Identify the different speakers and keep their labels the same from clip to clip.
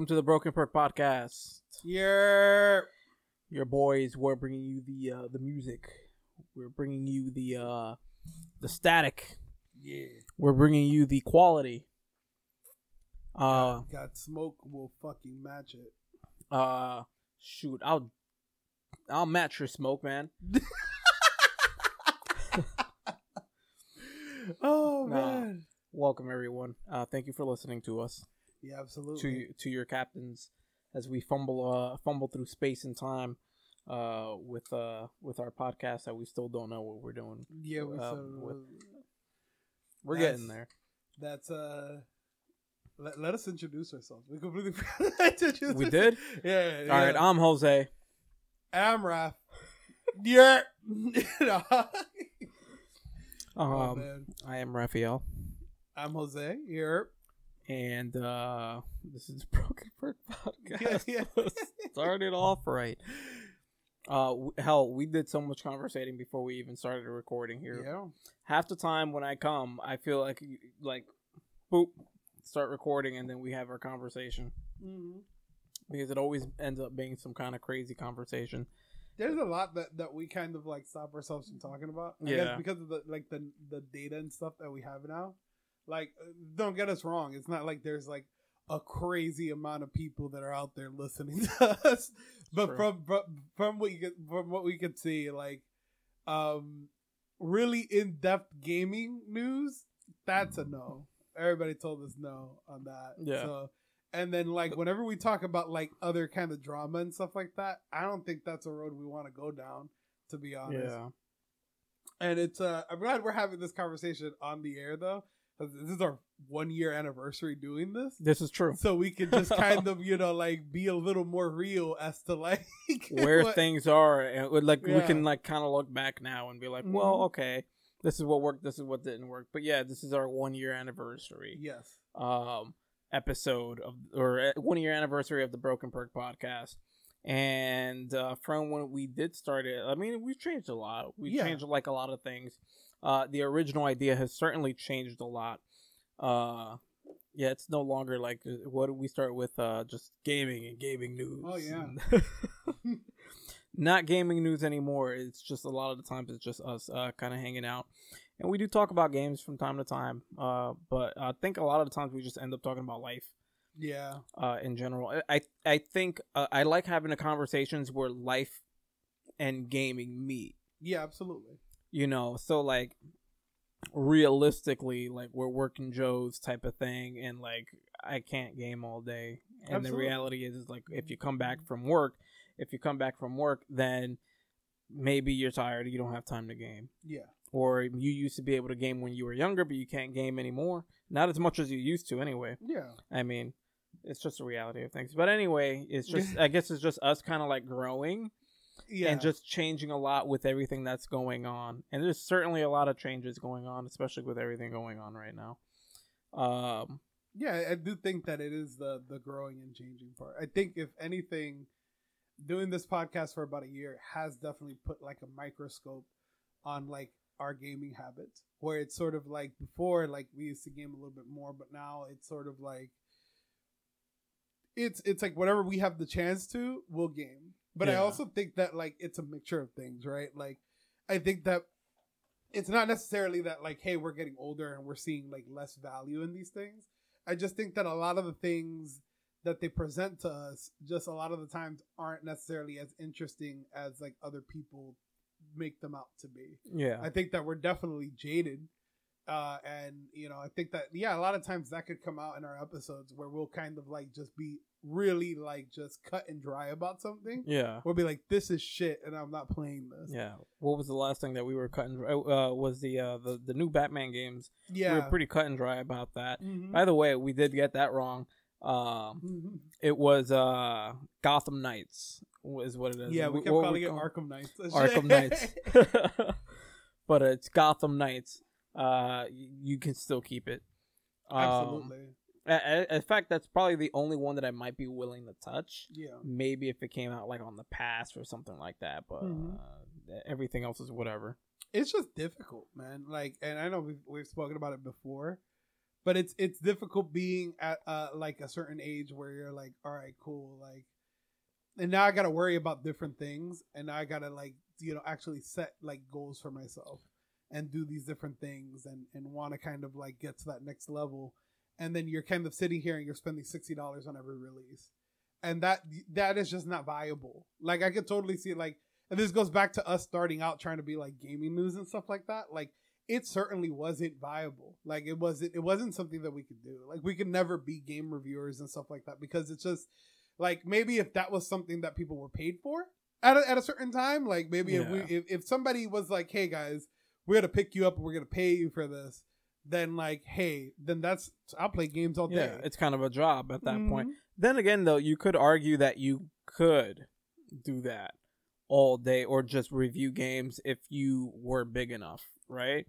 Speaker 1: Welcome to the Broken Perk Podcast.
Speaker 2: Yeah.
Speaker 1: Your boys, we're bringing you the uh, the music. We're bringing you the uh, the static.
Speaker 2: Yeah.
Speaker 1: We're bringing you the quality. Uh,
Speaker 2: Got smoke will fucking match it.
Speaker 1: uh, shoot, I'll I'll match your smoke, man.
Speaker 2: Oh man.
Speaker 1: Welcome everyone. Uh, thank you for listening to us,
Speaker 2: Yeah, absolutely.
Speaker 1: to to your captains, as we fumble uh fumble through space and time, uh, with uh with our podcast that we still don't know what we're doing.
Speaker 2: yeah, we
Speaker 1: uh,
Speaker 2: so,
Speaker 1: with- We're
Speaker 2: That's-
Speaker 1: getting there.
Speaker 2: that's uh let, let us introduce ourselves. We completely forgot
Speaker 1: We did.
Speaker 2: Yeah.
Speaker 1: All right, I'm Jose.
Speaker 2: I'm Raph. Yeah. Oh,
Speaker 1: Um,
Speaker 2: man.
Speaker 1: I am Raphael,
Speaker 2: I'm Jose. Here.
Speaker 1: And uh, this is Broken
Speaker 2: Yeah,
Speaker 1: Podcast.
Speaker 2: yeah.
Speaker 1: Started off right. Uh, w- hell, we did so much conversating before we even started recording here.
Speaker 2: Yeah.
Speaker 1: Half the time when I come, I feel like like, boop, start recording, and then we have our conversation
Speaker 2: hmm
Speaker 1: because it always ends up being some kind of crazy conversation.
Speaker 2: there's a lot that, that we kind of like stop ourselves from talking about. I
Speaker 1: Yeah.
Speaker 2: guess because of the like the the data and stuff that we have now. Like, uh, don't get us wrong. It's not like there's like a crazy amount of people that are out there listening to us. But
Speaker 1: True.
Speaker 2: from, from from what you from what we could see, like, um, really in depth gaming news, that's a no. Everybody told us no on that.
Speaker 1: Yeah.
Speaker 2: So, and then like whenever we talk about like other kind of drama and stuff like that, I don't think that's a road we want to go down. To be honest.
Speaker 1: Yeah,
Speaker 2: And it's uh, I'm glad we're having this conversation on the air though. This is our one year anniversary doing this.
Speaker 1: this is true.
Speaker 2: So we can just kind of, you know, like be a little more real as to like
Speaker 1: where
Speaker 2: what-
Speaker 1: things are and we- like we can like kind of look back now and be like well
Speaker 2: Mhm.
Speaker 1: okay this is what worked this is what didn't work but yeah this is our one year anniversary
Speaker 2: Yes.
Speaker 1: um episode of or uh, one year anniversary of the broken perk podcast and uh from when we did start it i mean we've changed a lot we've
Speaker 2: Yeah.
Speaker 1: changed like a lot of things uh the original idea has certainly changed a lot. Uh yeah it's no longer like uh, what did we start with uh just gaming and gaming news.
Speaker 2: Oh, yeah.
Speaker 1: not gaming news anymore. It's just a lot of the times it's just us uh kind of hanging out. And we do talk about games from time to time uh but i think a lot of the times we just end up talking about life.
Speaker 2: Yeah.
Speaker 1: uh in general. I i, I think uh, i like having the conversations where life and gaming meet.
Speaker 2: Yeah, absolutely.
Speaker 1: You know so like realistically like we're working joes type of thing and like i can't game all day and
Speaker 2: Absolutely.
Speaker 1: the reality is, is like if you come back from work if you come back from work then maybe you're tired you don't have time to game
Speaker 2: Yeah.
Speaker 1: or you used to be able to game when you were younger but you can't game anymore not as much as you used to anyway
Speaker 2: Yeah.
Speaker 1: i mean it's just a reality of things but anyway it's just i guess it's just us kind of like growing
Speaker 2: Yeah.
Speaker 1: and just changing a lot with everything that's going on. And there's certainly a lot of changes going on, especially with everything going on right now. Um,
Speaker 2: yeah, I do think that it is the the growing and changing part. I think if anything, doing this podcast for about a year has definitely put like a microscope on like our gaming habits, where it's sort of like before, like we used to game a little bit more, but now it's sort of like it's it's like whatever we have the chance to, we'll game. But I also think that like it's a mixture of things, right? Like I think that it's not necessarily that like hey we're getting older and we're seeing like less value in these things. I just think that a lot of the things that they present to us just a lot of the times aren't necessarily as interesting as like other people make them out to be.
Speaker 1: Yeah,
Speaker 2: i think that we're definitely jaded uh and you know i think that yeah a lot of times that could come out in our episodes where we'll kind of like just be really like just cut and dry about something
Speaker 1: yeah,
Speaker 2: we'll be like this is shit and i'm not playing this
Speaker 1: yeah. What was the last thing that we were cutting? Uh, was the uh the the new Batman games?
Speaker 2: yeah
Speaker 1: We were pretty cut and dry about that.
Speaker 2: Mhm.
Speaker 1: By the way, we did get that wrong. Um,
Speaker 2: Mhm.
Speaker 1: it was uh Gotham Knights is what it is.
Speaker 2: Yeah, we kept
Speaker 1: what
Speaker 2: calling it Arkham Knights.
Speaker 1: Arkham Knights. but it's Gotham Knights. Uh, you can still keep it. Um,
Speaker 2: Absolutely.
Speaker 1: In fact, that's probably the only one that I might be willing to touch.
Speaker 2: Yeah.
Speaker 1: Maybe if it came out like on the past or something like that, but
Speaker 2: Mhm.
Speaker 1: uh, everything else is whatever.
Speaker 2: It's just difficult, man. Like, and I know we've, we've spoken about it before, but it's it's difficult being at uh like a certain age where you're like, all right, cool, like, and now I got to worry about different things, and now I got to like you know actually set like goals for myself and do these different things and and want to kind of like get to that next level, and then you're kind of sitting here and you're spending sixty dollars on every release, and that that is just not viable. Like I could totally see like, and this goes back to us starting out trying to be like gaming news and stuff like that, like it certainly wasn't viable. Like it wasn't it wasn't something that we could do. Like we could never be game reviewers and stuff like that because it's just like maybe if that was something that people were paid for at a, at a certain time, like maybe if we if, if somebody was like, "Hey guys, we're going to pick you up and we're going to pay you for this." Then like, "Hey, then that's I'll play games all
Speaker 1: Yeah,
Speaker 2: day."
Speaker 1: it's kind of a job at that point.
Speaker 2: Mhm.
Speaker 1: Then again, though, you could argue that you could do that all day or just review games if you were big enough, right?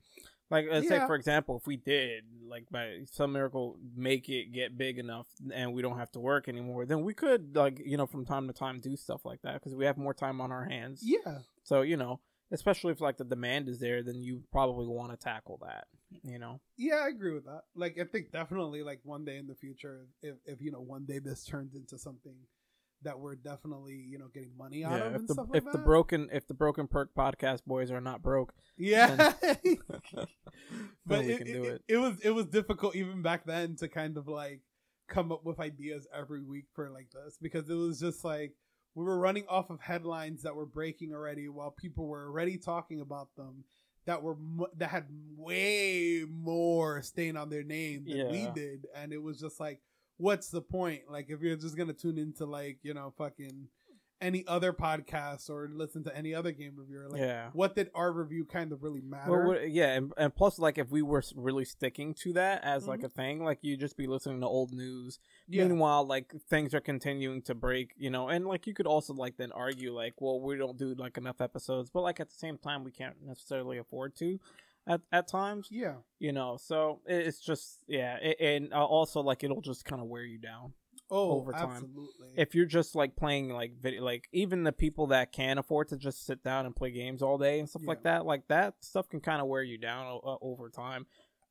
Speaker 1: Like, let's say, for example, if we did, like, by some miracle, make it get big enough and we don't have to work anymore, then we could, like, you know, from time to time do stuff like that because we have more time on our hands.
Speaker 2: Yeah.
Speaker 1: So, you know, especially if, like, the demand is there, then you probably want to tackle that, you know?
Speaker 2: Yeah, I agree with that. Like, I think definitely, like one day in the future, if, if you know, one day this turns into something that we're definitely, you know, getting money out
Speaker 1: Yeah,
Speaker 2: of
Speaker 1: if
Speaker 2: and
Speaker 1: the
Speaker 2: stuff
Speaker 1: if
Speaker 2: like
Speaker 1: the broken if the broken perk podcast boys are not broke,
Speaker 2: yeah,
Speaker 1: then
Speaker 2: but
Speaker 1: we
Speaker 2: it,
Speaker 1: can
Speaker 2: it,
Speaker 1: do
Speaker 2: it,
Speaker 1: it.
Speaker 2: it was it was difficult even back then to kind of like come up with ideas every week for like this because it was just like we were running off of headlines that were breaking already while people were already talking about them that were that had way more stain on their name than we did. And it was just like what's the point? Like if you're just gonna tune into like you know fucking any other podcast or listen to any other game reviewer like
Speaker 1: yeah.
Speaker 2: what did our review kind of really matter
Speaker 1: Well, yeah, and, and plus, like, if we were really sticking to that as like
Speaker 2: Mhm.
Speaker 1: a thing, like you just be listening to old news.
Speaker 2: yeah
Speaker 1: Meanwhile, like things are continuing to break, you know, and like you could also like then argue like, well, we don't do like enough episodes, but like at the same time, we can't necessarily afford to, at at times,
Speaker 2: yeah
Speaker 1: you know. So it's just yeah, it, and uh, also like it'll just kind of wear you down.
Speaker 2: Oh,
Speaker 1: over time.
Speaker 2: absolutely.
Speaker 1: if you're just like playing like video like even the people that can afford to just sit down and play games all day and stuff like that like that stuff can kind of wear you down uh, over time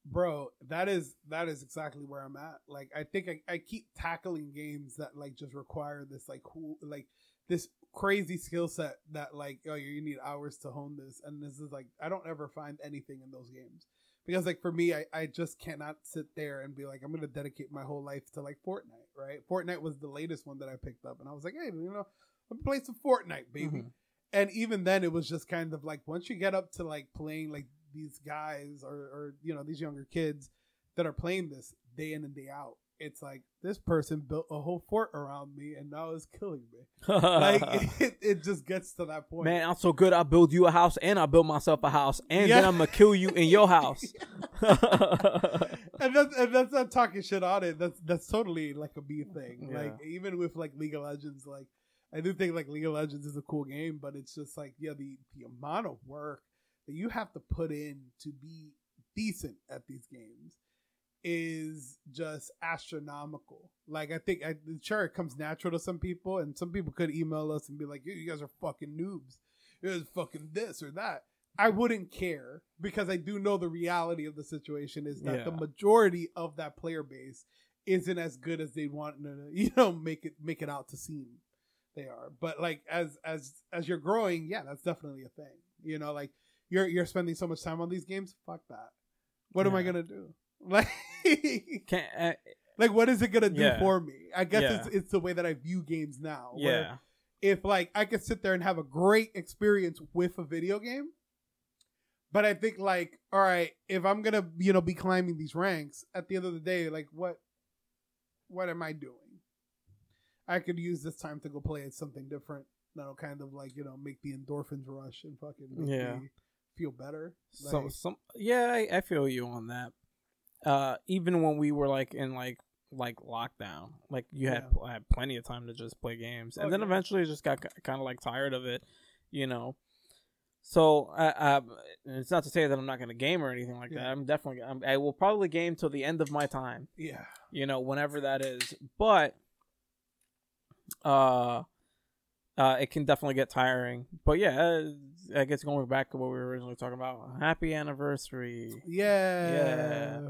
Speaker 2: Bro, that is that is exactly where I'm at. Like, I think I, I keep tackling games that like just require this like cool like this crazy skill set that like oh you need hours to hone this, and this is like I don't ever find anything in those games because like for me I I just cannot sit there and be like I'm gonna dedicate my whole life to like Fortnite, right? Fortnite was the latest one that I picked up, and I was like, hey, you know, I'm play some Fortnite, baby.
Speaker 1: Mhm.
Speaker 2: and even then it was just kind of like once you get up to like playing like these guys or or you know these younger kids that are playing this day in and day out it's like this person built a whole fort around me and now it's killing me. Like it, it just gets to that point.
Speaker 1: Man i'm so good i build you a house and i build myself a house and then i'm gonna kill you in your house.
Speaker 2: And that's and that's not talking shit on it. That's that's totally like a b thing.
Speaker 1: Yeah.
Speaker 2: like even with like league of legends like i do think like league of legends is a cool game but it's just like yeah the the amount of work that you have to put in to be decent at these games is just astronomical like i think I, sure it comes natural to some people and some people could email us and be like you, you guys are fucking noobs it was fucking this or that I wouldn't care because I do know the reality of the situation is that the majority of that player base isn't as good as they want to, uh, you know, make it make it out to seem they are. But like as as as you're growing, yeah, that's definitely a thing. You know, like you're you're spending so much time on these games. Fuck that. What am I gonna do? Like,
Speaker 1: uh,
Speaker 2: like what is it gonna do
Speaker 1: Yeah.
Speaker 2: for me? I guess
Speaker 1: Yeah.
Speaker 2: it's it's the way that I view games now. where
Speaker 1: yeah
Speaker 2: if like I could sit there and have a great experience with a video game. But I think like, all right, if I'm gonna, you know, be climbing these ranks, at the end of the day, like what what am I doing? I could use this time to go play at something different that'll kind of like, you know, make the endorphins rush and fucking make
Speaker 1: Yeah.
Speaker 2: me feel better.
Speaker 1: so some yeah I, I feel you on that uh even when we were like in like like lockdown like you had,
Speaker 2: Yeah.
Speaker 1: had plenty of time to just play games and
Speaker 2: Oh,
Speaker 1: then
Speaker 2: yeah.
Speaker 1: eventually just got kind of like tired of it you know so I, I it's not to say that i'm not gonna game or anything like that i'm definitely I'm, i will probably game till the end of my time
Speaker 2: yeah.
Speaker 1: you know whenever that is but uh uh, it can definitely get tiring, but yeah, uh, I guess going back to what we were originally talking about. Happy anniversary!
Speaker 2: Yeah.
Speaker 1: Yeah.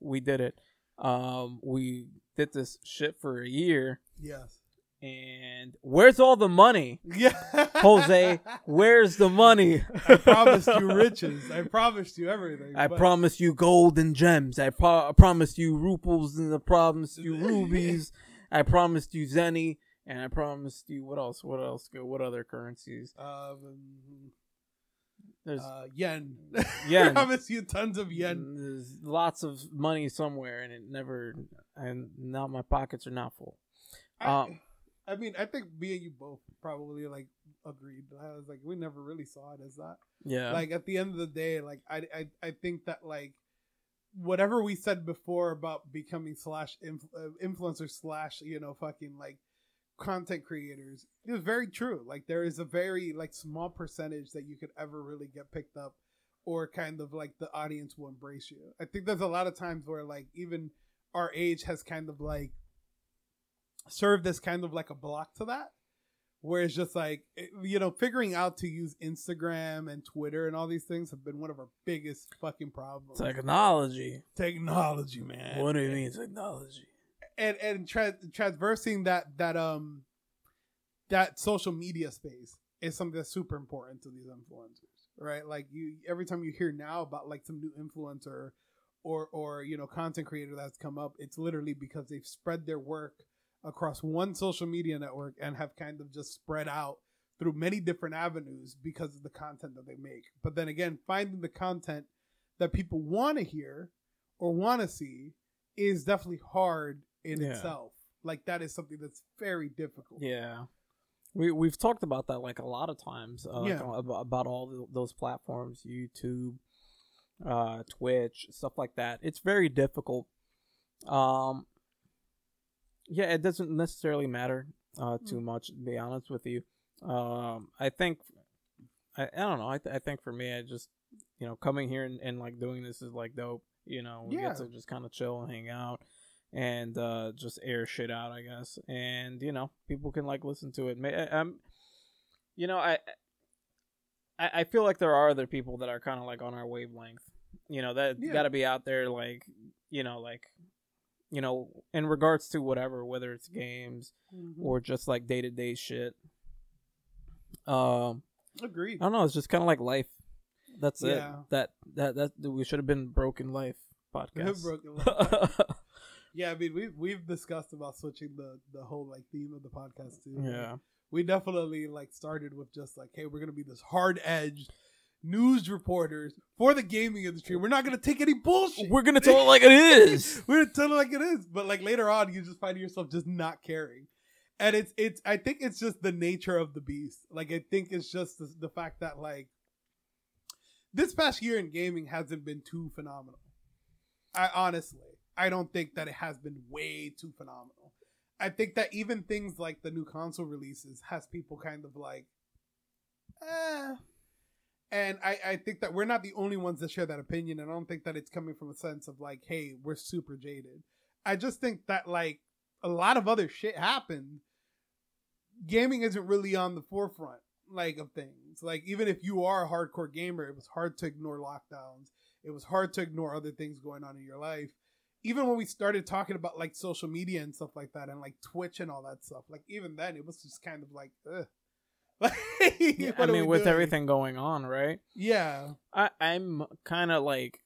Speaker 1: We did it. Um, we did this shit for a year,
Speaker 2: Yes.
Speaker 1: and where's all the money,
Speaker 2: Yeah.
Speaker 1: Jose? Where's the money?
Speaker 2: I promised you riches. I promised you everything.
Speaker 1: I
Speaker 2: but-
Speaker 1: promised you gold and gems. I, pro- I promised you ruples and I promised you rubies. I promised you zenny and I promised you what else? What else? Go what other currencies?
Speaker 2: Um,
Speaker 1: There's
Speaker 2: uh, yen.
Speaker 1: Yen.
Speaker 2: I promised you tons of yen.
Speaker 1: there's lots of money somewhere and it never and now my pockets are not full.
Speaker 2: I,
Speaker 1: Um,
Speaker 2: I mean, I think me and you both probably like agreed. I was like, we never really saw it as that.
Speaker 1: Yeah.
Speaker 2: Like at the end of the day, like I, I, I think that like whatever we said before about becoming slash inf- uh, influencer slash you know fucking like content creators it was very true like there is a very like small percentage that you could ever really get picked up or kind of like the audience will embrace you i think there's a lot of times where like even our age has kind of like served as kind of like a block to that where it's just like you know figuring out to use instagram and twitter and all these things have been one of our biggest fucking problems
Speaker 1: Technology.
Speaker 2: technology man
Speaker 1: What do you mean technology?
Speaker 2: And and tra- traversing that that um that social media space is something that's super important to these influencers right? Like you every time you hear now about like some new influencer or or you know content creator that's come up it's literally because they've spread their work across one social media network and have kind of just spread out through many different avenues because of the content that they make. But then again finding the content that people want to hear or want to see is definitely hard in
Speaker 1: Yeah.
Speaker 2: itself like that is something that's very difficult
Speaker 1: Yeah. We we've talked about that like a lot of times. Uh,
Speaker 2: Yeah.
Speaker 1: About, about all th- those platforms, YouTube, uh, Twitch, stuff like that. It's very difficult. Um. Yeah, it doesn't necessarily matter uh too much. To be honest with you, um, I think I, I don't know. I th- I think for me, I just you know coming here and, and like doing this is like dope. You know, we
Speaker 2: Yeah.
Speaker 1: get to just kind of chill and hang out and uh just air shit out i guess. And you know people can like listen to it. I'm you know i i, I feel like there are other people that are kind of like on our wavelength. You know that
Speaker 2: Yeah.
Speaker 1: got to be out there like you know like you know in regards to whatever whether it's games or just like day-to-day shit. Um
Speaker 2: agreed
Speaker 1: i don't know it's just kind of like life. That's it. That that that we should have been broken life podcast.
Speaker 2: Broken life. yeah i mean we've, we've discussed about switching the the whole like theme of the podcast too
Speaker 1: yeah.
Speaker 2: we definitely like started with just like hey we're gonna be this hard edge news reporters for the gaming industry. We're not gonna take any bullshit.
Speaker 1: We're gonna tell it like it is.
Speaker 2: We're gonna tell it like it is. But like later on you just find yourself just not caring. And it's it's i think it's just the nature of the beast. Like i think it's just the, the fact that like this past year in gaming hasn't been too phenomenal. I honestly i don't think that it has been way too phenomenal. I think that even things like the new console releases has people kind of like eh. and I, I think that we're not the only ones that share that opinion. And i don't think that it's coming from a sense of like hey we're super jaded. I just think that like a lot of other shit happened. Gaming isn't really on the forefront like of things. Like even if you are a hardcore gamer it was hard to ignore lockdowns. It was hard to ignore other things going on in your life even when we started talking about like social media and stuff like that and like twitch and all that stuff like even then it was just kind of like Ugh.
Speaker 1: Yeah, I mean, with
Speaker 2: doing?
Speaker 1: everything going on, right?
Speaker 2: yeah
Speaker 1: I, I'm kind of like,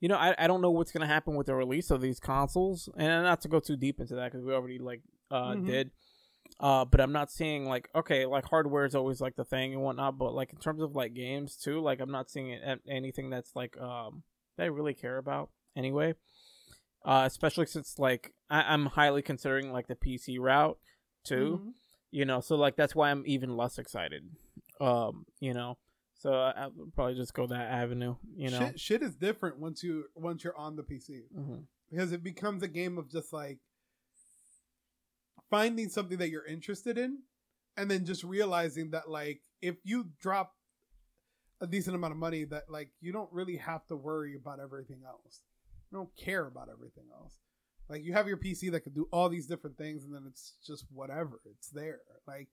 Speaker 1: you know, I, I don't know what's gonna happen with the release of these consoles, and not to go too deep into that because we already like uh
Speaker 2: Mhm.
Speaker 1: did. Uh, but I'm not seeing like okay, like hardware is always like the thing and whatnot, but like in terms of like games too, like I'm not seeing it, anything that's like um that I really care about anyway. Uh, especially since like I, I'm highly considering like the PC route too
Speaker 2: Mhm.
Speaker 1: you know so like that's why i'm even less excited um you know so I, i'll probably just go that avenue you know
Speaker 2: shit, shit is different once you once you're on the pc
Speaker 1: Mhm.
Speaker 2: because it becomes a game of just like finding something that you're interested in and then just realizing that like if you drop a decent amount of money that like you don't really have to worry about everything else don't care about everything else like you have your pc that can do all these different things and then it's just whatever it's there like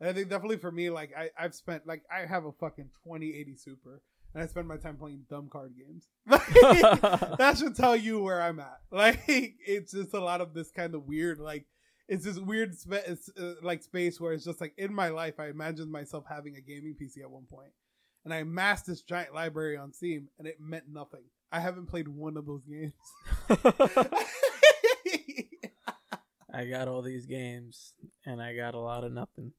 Speaker 2: and i think definitely for me like I, i've spent like i have a fucking 2080 super and I spend my time playing dumb card games. that should tell you where I'm at. Like it's just a lot of this kind of weird like it's this weird spa- it's, uh, like space where it's just like in my life I imagined myself having a gaming PC at one point, and I amassed this giant library on Steam, and it meant nothing. I haven't played one of those games.
Speaker 1: I got all these games and I got a lot of nothing.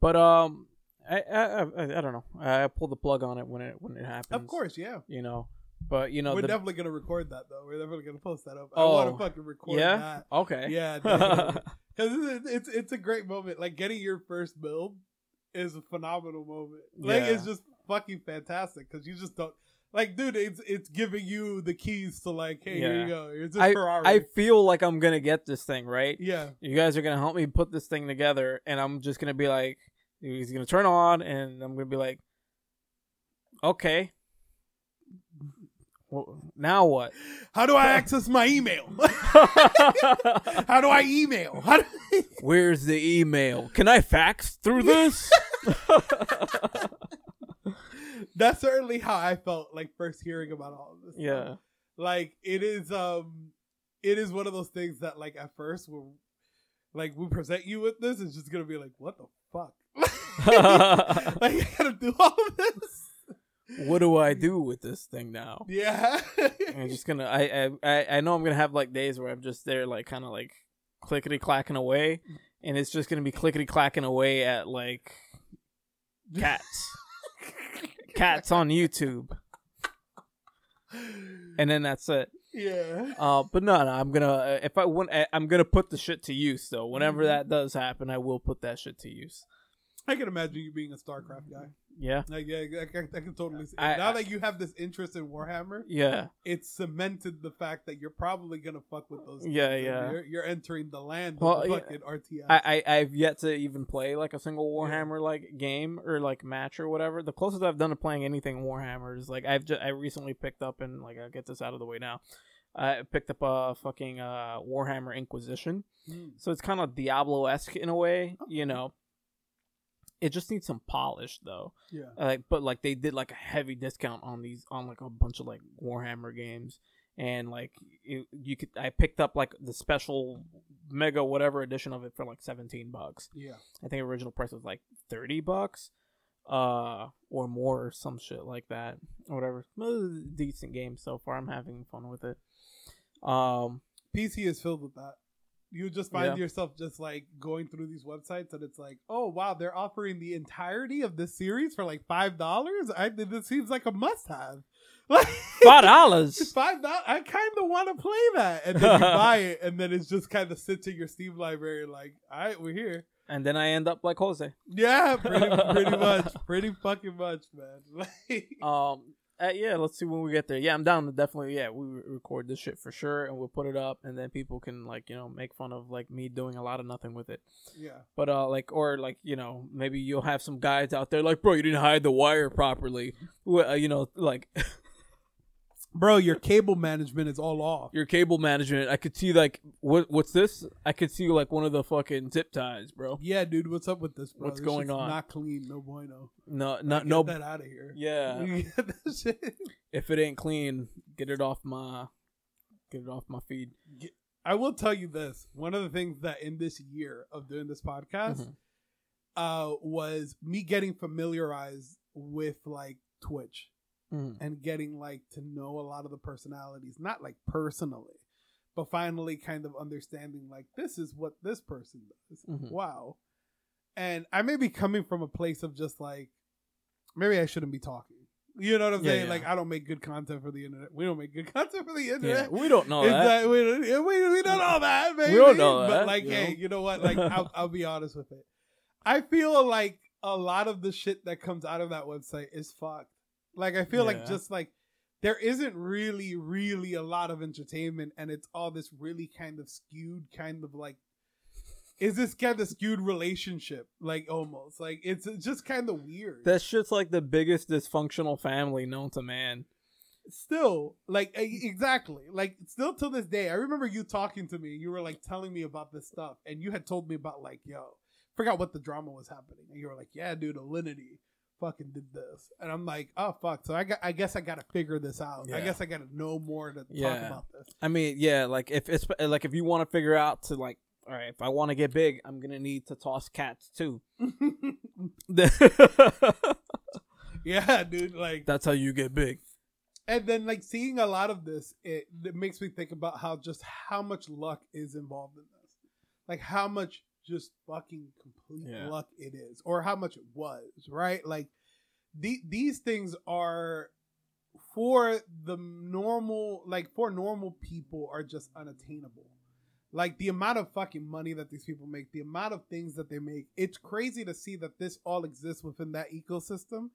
Speaker 1: But um, I I I, I don't know. I pulled the plug on it when it when it happens.
Speaker 2: of course, yeah.
Speaker 1: you know. But you know,
Speaker 2: We're
Speaker 1: the,
Speaker 2: definitely gonna record that though. We're definitely gonna post that up. I
Speaker 1: Oh,
Speaker 2: want to fucking record
Speaker 1: yeah,
Speaker 2: that.
Speaker 1: okay,
Speaker 2: Yeah, because it's, it's it's a great moment. Like getting your first build is a phenomenal moment. Like
Speaker 1: Yeah.
Speaker 2: it's just fucking fantastic because you just don't like, dude. It's it's giving you the keys to like, hey, here you go. Here's this
Speaker 1: I
Speaker 2: Ferrari.
Speaker 1: I feel like I'm gonna get this thing right.
Speaker 2: yeah,
Speaker 1: You guys are gonna help me put this thing together, and I'm just gonna be like, he's gonna turn on, and I'm gonna be like, okay. Well, now what?
Speaker 2: how do I access my email? how do I email? How do
Speaker 1: Where's the email? Can I fax through this?
Speaker 2: That's certainly how I felt like first hearing about all of this. stuff.
Speaker 1: yeah.
Speaker 2: like it is um it is one of those things that like at first we're like we present you with this it's just gonna be like what the fuck like I gotta do all of this
Speaker 1: what do I do with this thing now?
Speaker 2: yeah
Speaker 1: I'm just gonna. I I I I know I'm gonna have like days where I'm just there, like kind of like clickety clacking away, and it's just gonna be clickety clacking away at like cats, cats on YouTube, and then that's it.
Speaker 2: yeah
Speaker 1: Uh, but no, no, I'm gonna if I want, I'm gonna put the shit to use though. Whenever
Speaker 2: Mhm.
Speaker 1: that does happen, I will put that shit to use.
Speaker 2: I can imagine you being a StarCraft guy
Speaker 1: Yeah,
Speaker 2: like yeah I, can- I can totally see.
Speaker 1: I-
Speaker 2: now that you have this interest in Warhammer
Speaker 1: yeah,
Speaker 2: it's cemented the fact that you're probably gonna fuck with those
Speaker 1: Yeah, yeah.
Speaker 2: you're, you're entering the land
Speaker 1: Well,
Speaker 2: of the
Speaker 1: yeah.
Speaker 2: fucking RTS
Speaker 1: I, I I've yet to even play like a single Warhammer like game or like match or whatever. The closest I've done to playing anything Warhammer is like I've just I recently picked up and like I'll get this out of the way now. I picked up a fucking uh Warhammer Inquisitor,
Speaker 2: Hmm.
Speaker 1: so it's kind of Diablo esque in a way, you know. It just needs some polish though,
Speaker 2: yeah
Speaker 1: like but like they did like a heavy discount on these on like a bunch of like Warhammer games, and like it, you could I picked up like the special mega whatever edition of it for like seventeen bucks.
Speaker 2: yeah
Speaker 1: I think original price was like thirty bucks, uh, or more, or some shit like that, or whatever. Well, it was a decent game so far. I'm having fun with it. Um,
Speaker 2: PC is filled with that. You just find
Speaker 1: Yeah.
Speaker 2: yourself just like going through these websites and it's like, oh wow, they're offering the entirety of this series for like five dollars. I this seems like a must have. Like
Speaker 1: five dollars.
Speaker 2: Five dollars. I kind of want to play that, and then you buy it, and then it's just kind of sits in your Steam library. Like, all right, we're here.
Speaker 1: and then I end up like Jose.
Speaker 2: Yeah, pretty, pretty much, pretty fucking much, man. Like,
Speaker 1: Um, uh, yeah, let's see when we get there. Yeah, I'm down to definitely. Yeah, we record this shit for sure, and we'll put it up, and then people can like you know make fun of like me doing a lot of nothing with it.
Speaker 2: yeah,
Speaker 1: But uh, like or like you know maybe you'll have some guys out there like, bro, you didn't hide the wire properly. Well, uh, you know, like
Speaker 2: bro, your cable management is all off.
Speaker 1: your cable management. I could see like what what's this? I could see like one of the fucking zip ties, bro.
Speaker 2: Yeah, dude, what's up with this? Bro?
Speaker 1: What's
Speaker 2: This
Speaker 1: going
Speaker 2: shit's
Speaker 1: on?
Speaker 2: Not clean, no bueno.
Speaker 1: No, no,
Speaker 2: Get
Speaker 1: no.
Speaker 2: that out of here.
Speaker 1: Yeah,
Speaker 2: Get that shit.
Speaker 1: if it ain't clean, get it off my, get it off my feed.
Speaker 2: I will tell you this. One of the things that in this year of doing this podcast
Speaker 1: Mhm.
Speaker 2: uh was me getting familiarized with like Twitch
Speaker 1: Mhm.
Speaker 2: and getting like to know a lot of the personalities, not like personally, but finally kind of understanding like this is what this person does.
Speaker 1: Mhm.
Speaker 2: Wow. And I may be coming from a place of just like maybe I shouldn't be talking. You know what I'm
Speaker 1: Yeah,
Speaker 2: saying?
Speaker 1: yeah.
Speaker 2: Like I don't make good content for the internet. We don't make good content for the
Speaker 1: Yeah,
Speaker 2: internet.
Speaker 1: we don't know that.
Speaker 2: Exactly. We, don't- we, we don't know that, baby.
Speaker 1: don't know that,
Speaker 2: But like,
Speaker 1: you
Speaker 2: hey,
Speaker 1: know?
Speaker 2: you know what? Like, I'll, I'll be honest with it. I feel like a lot of the shit that comes out of that website is fucked. Like, I feel like just like there isn't really, really a lot of entertainment, and it's all this really kind of skewed, kind of like. Is this kind of skewed relationship? Like almost like it's just kind of weird.
Speaker 1: That shit's like the biggest dysfunctional family known to man.
Speaker 2: still like exactly like still to this day i remember you talking to me you were like telling me about this stuff and you had told me about like yo forgot what the drama was happening and you were like yeah dude alinity fucking did this, and I'm like, oh fuck. So I got, I guess I got to figure this out. I guess I got to know more to talk about this.
Speaker 1: I mean, yeah, like if it's like if you want to figure out to like, all right, if I want to get big, I'm gonna need to toss cats too.
Speaker 2: yeah, dude. Like,
Speaker 1: That's how you get big.
Speaker 2: and then like seeing a lot of this, it, it makes me think about how just how much luck is involved in this, like how much just fucking complete
Speaker 1: Yeah.
Speaker 2: luck it is, or how much it was, right? Like, the, these things are for the normal, like for normal people, are just unattainable. Like the amount of fucking money that these people make, the amount of things that they make, it's crazy to see that this all exists within that ecosystem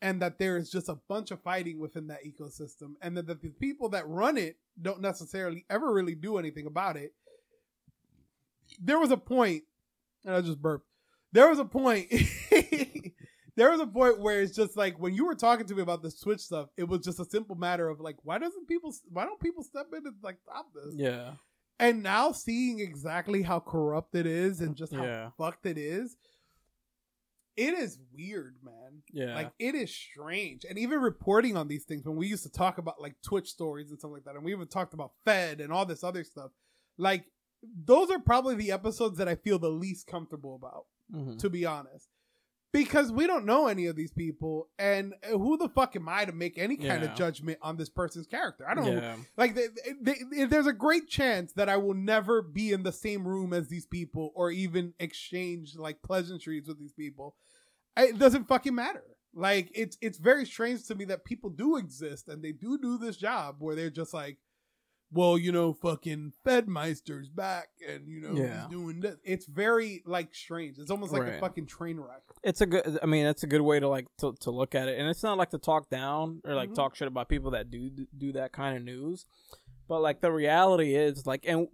Speaker 2: and that there is just a bunch of fighting within that ecosystem and that the people that run it don't necessarily ever really do anything about it there was a point and i just burped. There was a point there was a point where it's just like when you were talking to me about the Twitch stuff it was just a simple matter of like why doesn't people why don't people step in and like stop this?
Speaker 1: Yeah,
Speaker 2: and now seeing exactly how corrupt it is and just how
Speaker 1: Yeah.
Speaker 2: fucked it is it is weird man.
Speaker 1: Yeah,
Speaker 2: like it is strange. And even reporting on these things when we used to talk about like Twitch stories and stuff like that, and we even talked about Fed and all this other stuff, like those are probably the episodes that I feel the least comfortable about,
Speaker 1: Mhm.
Speaker 2: to be honest. Because we don't know any of these people, and who the fuck am I to make any kind
Speaker 1: Yeah.
Speaker 2: of judgment on this person's character? I don't know.
Speaker 1: yeah,
Speaker 2: Like, they, they, they- there's a great chance that I will never be in the same room as these people or even exchange like pleasantries with these people. I- It doesn't fucking matter. Like, it's it's very strange to me that people do exist and they do do this job where they're just like, well, you know, fucking Fedmyster's back and you know
Speaker 1: Yeah.
Speaker 2: he's doing this. It's very like strange. It's almost like a fucking train wreck.
Speaker 1: it's a good. I mean, it's a good way to like to, to look at it, and it's not like to talk down or like
Speaker 2: Mhm.
Speaker 1: talk shit about people that do do that kind of news, but like the reality is like, and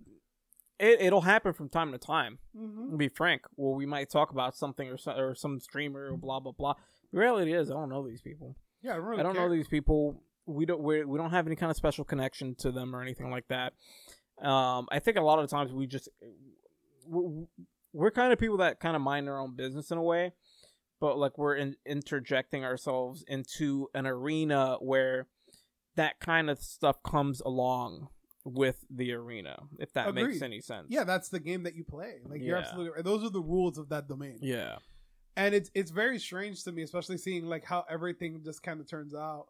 Speaker 1: it it'll happen from time to time.
Speaker 2: Mm-hmm.
Speaker 1: be frank, well, we might talk about something or some, or some streamer or blah blah blah. The reality is, I don't know these people.
Speaker 2: Yeah, I don't, really
Speaker 1: I don't
Speaker 2: care.
Speaker 1: know these people. We don't we we don't have any kind of special connection to them or anything like that. Um, I think a lot of times we just we're, we're kind of people that kind of mind their own business in a way, but like we're in, interjecting ourselves into an arena where that kind of stuff comes along with the arena. If that makes any sense.
Speaker 2: Yeah, that's the game that you play. Like you're
Speaker 1: Yeah.
Speaker 2: absolutely right. Those are the rules of that domain.
Speaker 1: Yeah.
Speaker 2: and it's it's very strange to me especially seeing like how everything just kind of turns out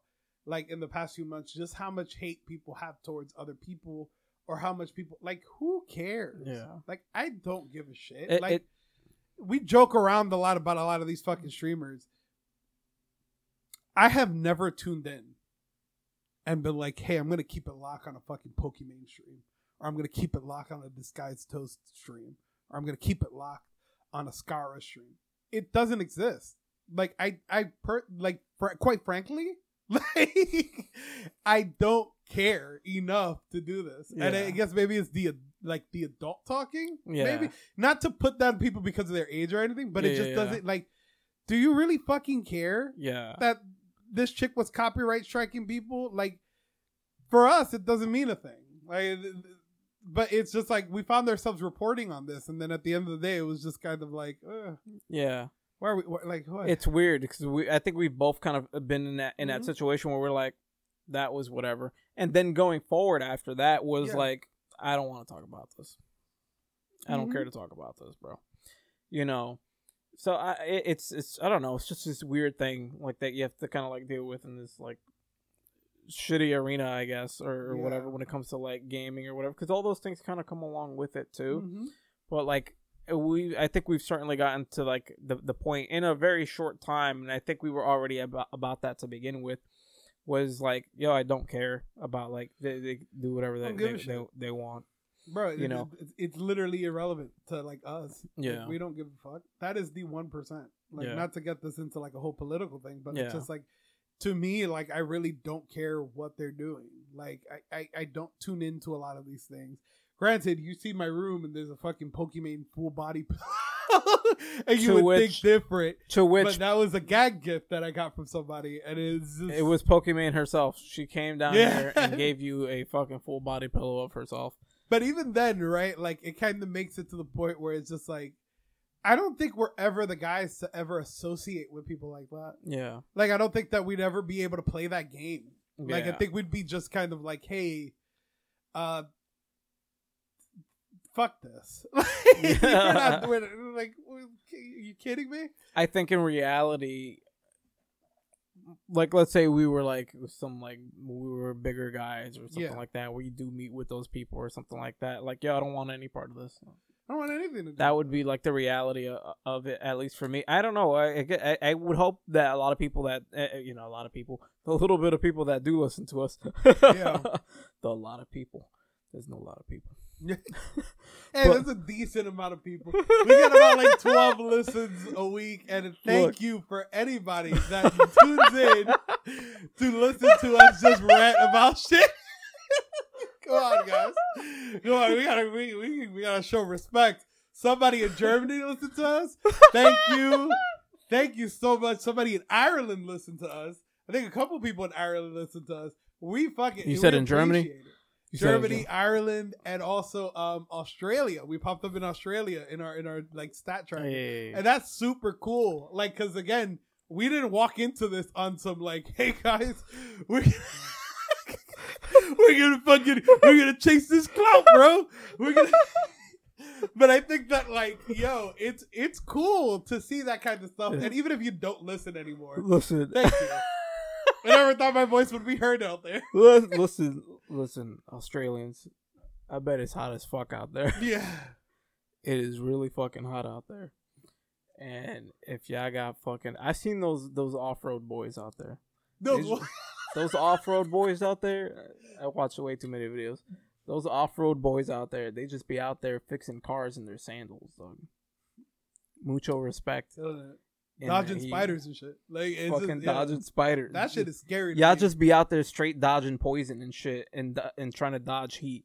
Speaker 2: like in the past few months just how much hate people have towards other people or how much people like who cares
Speaker 1: Yeah.
Speaker 2: like i don't give a shit
Speaker 1: It-
Speaker 2: like
Speaker 1: it-
Speaker 2: we joke around a lot about a lot of these fucking streamers i have never tuned in and been like hey i'm gonna keep it locked on a fucking Pokimane stream or i'm gonna keep it locked on a disguised toast stream or i'm gonna keep it locked on a Scarra stream it doesn't exist. Like I, I per like fr- quite frankly, like I don't care enough to do this. And I guess maybe it's the like the adult talking.
Speaker 1: Yeah.
Speaker 2: Maybe not to put down people because of their age or anything, but it just
Speaker 1: yeah.
Speaker 2: doesn't like. Do you really fucking care
Speaker 1: Yeah.
Speaker 2: that this chick was copyright striking people? Like for us, it doesn't mean a thing. Like. But it's just like we found ourselves reporting on this, and then at the end of the day, it was just kind of like, Ugh.
Speaker 1: Yeah.
Speaker 2: Why are we why, like? What?
Speaker 1: It's weird because we I think we've both kind of been in that in that
Speaker 2: Mhm.
Speaker 1: situation where we're like, that was whatever, and then going forward after that was
Speaker 2: Yeah.
Speaker 1: like, I don't want to talk about this. I don't
Speaker 2: Mhm.
Speaker 1: care to talk about this, bro. You know, so I it, it's it's I don't know. It's just this weird thing like that you have to kind of like deal with in this like shitty arena, I guess, or, or
Speaker 2: Yeah.
Speaker 1: whatever when it comes to like gaming or whatever, because all those things kind of come along with it too
Speaker 2: Mhm.
Speaker 1: but like we i think we've certainly gotten to like the, the point in a very short time and i think we were already about, about that to begin with was like yo i don't care about like they, they do whatever they
Speaker 2: Don't give a
Speaker 1: they, they, they want
Speaker 2: bro.
Speaker 1: you
Speaker 2: it-
Speaker 1: know.
Speaker 2: it- it's, literally irrelevant to like us. Like,
Speaker 1: Yeah.
Speaker 2: we don't give a fuck. That is the one percent. Like,
Speaker 1: Yeah.
Speaker 2: not to get this into like a whole political thing, but it's just like to me, like I really don't care what they're doing. Like I, I, I don't tune into a lot of these things. Granted, you see my room and there's a fucking Pokimane full body, and you
Speaker 1: To
Speaker 2: would
Speaker 1: which-
Speaker 2: think different.
Speaker 1: to which
Speaker 2: but that was a gag gift that I got from somebody, and it's just,
Speaker 1: it was Pokimane herself she came down
Speaker 2: Yeah.
Speaker 1: here and gave you a fucking full body pillow of herself
Speaker 2: But even then, right? Like it kind of makes it to the point where it's just like, I don't think we're ever the guys to ever associate with people like that.
Speaker 1: Yeah.
Speaker 2: Like I don't think that we'd ever be able to play that game. Like I think we'd be just kind of like, hey, uh fuck this. Like, We're not. Like are you kidding me?
Speaker 1: I think in reality, like let's say we were like some like we were bigger guys or something
Speaker 2: Yeah.
Speaker 1: like that, where you do meet with those people or something like that. Like, yeah, I don't want any part of this.
Speaker 2: I don't want anything to do.
Speaker 1: That would be like the reality of, of it, at least for me. I don't know. I, I, I would hope that a lot of people that uh, you know, a lot of people, a little bit of people that do listen to us,
Speaker 2: Yeah.
Speaker 1: the lot of people. There's no lot of people.
Speaker 2: hey,
Speaker 1: But-
Speaker 2: that's a decent amount of people. We get about like twelve listens a week, and thank
Speaker 1: Look.
Speaker 2: you for anybody that tunes in to listen to us just rant about shit. Come on, guys. Come on, we gotta we, we, we gotta show respect. Somebody in Germany listened to us. Thank you, thank you so much. Somebody in Ireland listened to us. I think a couple people in Ireland listened to us. We fucking
Speaker 1: You said in Germany?
Speaker 2: it.
Speaker 1: You said in
Speaker 2: Germany, Ireland, and also um Australia. We popped up in Australia in our in our like stat track,
Speaker 1: Hey.
Speaker 2: and that's super cool. Like, cause again, we didn't walk into this on some like, hey guys, we're we're gonna fucking we're gonna chase this clout, bro. We're gonna. But I think that like, yo, it's it's cool to see that kind of stuff, and even if you don't listen anymore,
Speaker 1: Listen,
Speaker 2: thank you. I never thought my voice would be heard out there.
Speaker 1: Listen, listen, Australians. I bet it's hot as fuck out there.
Speaker 2: Yeah.
Speaker 1: It is really fucking hot out there. And if y'all got fucking, I seen those those off road boys out there.
Speaker 2: No,
Speaker 1: These- Those off road boys out there. I watch way too many videos. Those off road boys out there, they just be out there fixing cars in their sandals, dog. Mucho respect. In
Speaker 2: dodging
Speaker 1: heat.
Speaker 2: spiders and shit. Like it's just-
Speaker 1: fucking
Speaker 2: yeah.
Speaker 1: dodging spiders.
Speaker 2: That shit is scary. to
Speaker 1: Y'all
Speaker 2: me.
Speaker 1: just be out there straight dodging poison and shit, and and trying to dodge heat.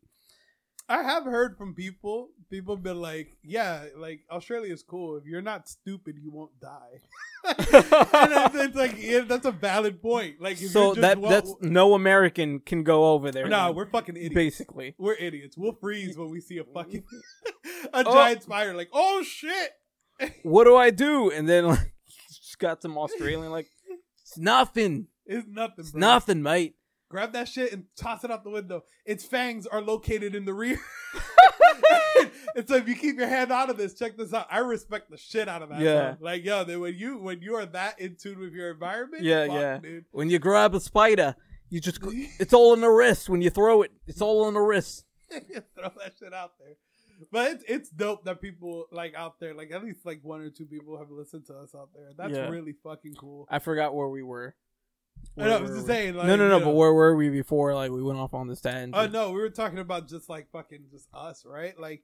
Speaker 2: I have heard from people. People have been like, "Yeah, like Australia's cool. If you're not stupid, you won't die." and it's, like yeah, that's a valid point. Like, if
Speaker 1: so
Speaker 2: just
Speaker 1: that
Speaker 2: wa-
Speaker 1: that's no American can go over there.
Speaker 2: nah, we're fucking idiots.
Speaker 1: basically.
Speaker 2: We're idiots. We'll freeze when we see a fucking a
Speaker 1: Oh.
Speaker 2: giant spider. Like, oh shit!
Speaker 1: What do I do? And then like, got some Australian like, it's nothing.
Speaker 2: It's nothing.
Speaker 1: It's
Speaker 2: bro.
Speaker 1: nothing, mate.
Speaker 2: Grab that shit and toss it out the window. Its fangs are located in the rear. and so if you keep your hand out of this, check this out. I respect the shit out of that.
Speaker 1: Yeah.
Speaker 2: bro. Like yo, then when you when you are that in tune with your environment,
Speaker 1: Yeah,
Speaker 2: fuck,
Speaker 1: yeah.
Speaker 2: dude.
Speaker 1: When you grab a spider, you just it's all in the wrist. When you throw it, it's all in the wrist.
Speaker 2: Throw that shit out there. But it's it's dope that people like out there, like at least like one or two people have listened to us out there. That's
Speaker 1: Yeah.
Speaker 2: really fucking cool.
Speaker 1: I forgot where we were.
Speaker 2: I know, I was just
Speaker 1: were we?
Speaker 2: saying, like,
Speaker 1: no, no, no.
Speaker 2: you
Speaker 1: But
Speaker 2: know.
Speaker 1: where were we before? Like we went off on this tangent.
Speaker 2: Oh no, we were talking about just like fucking just us, right? Like,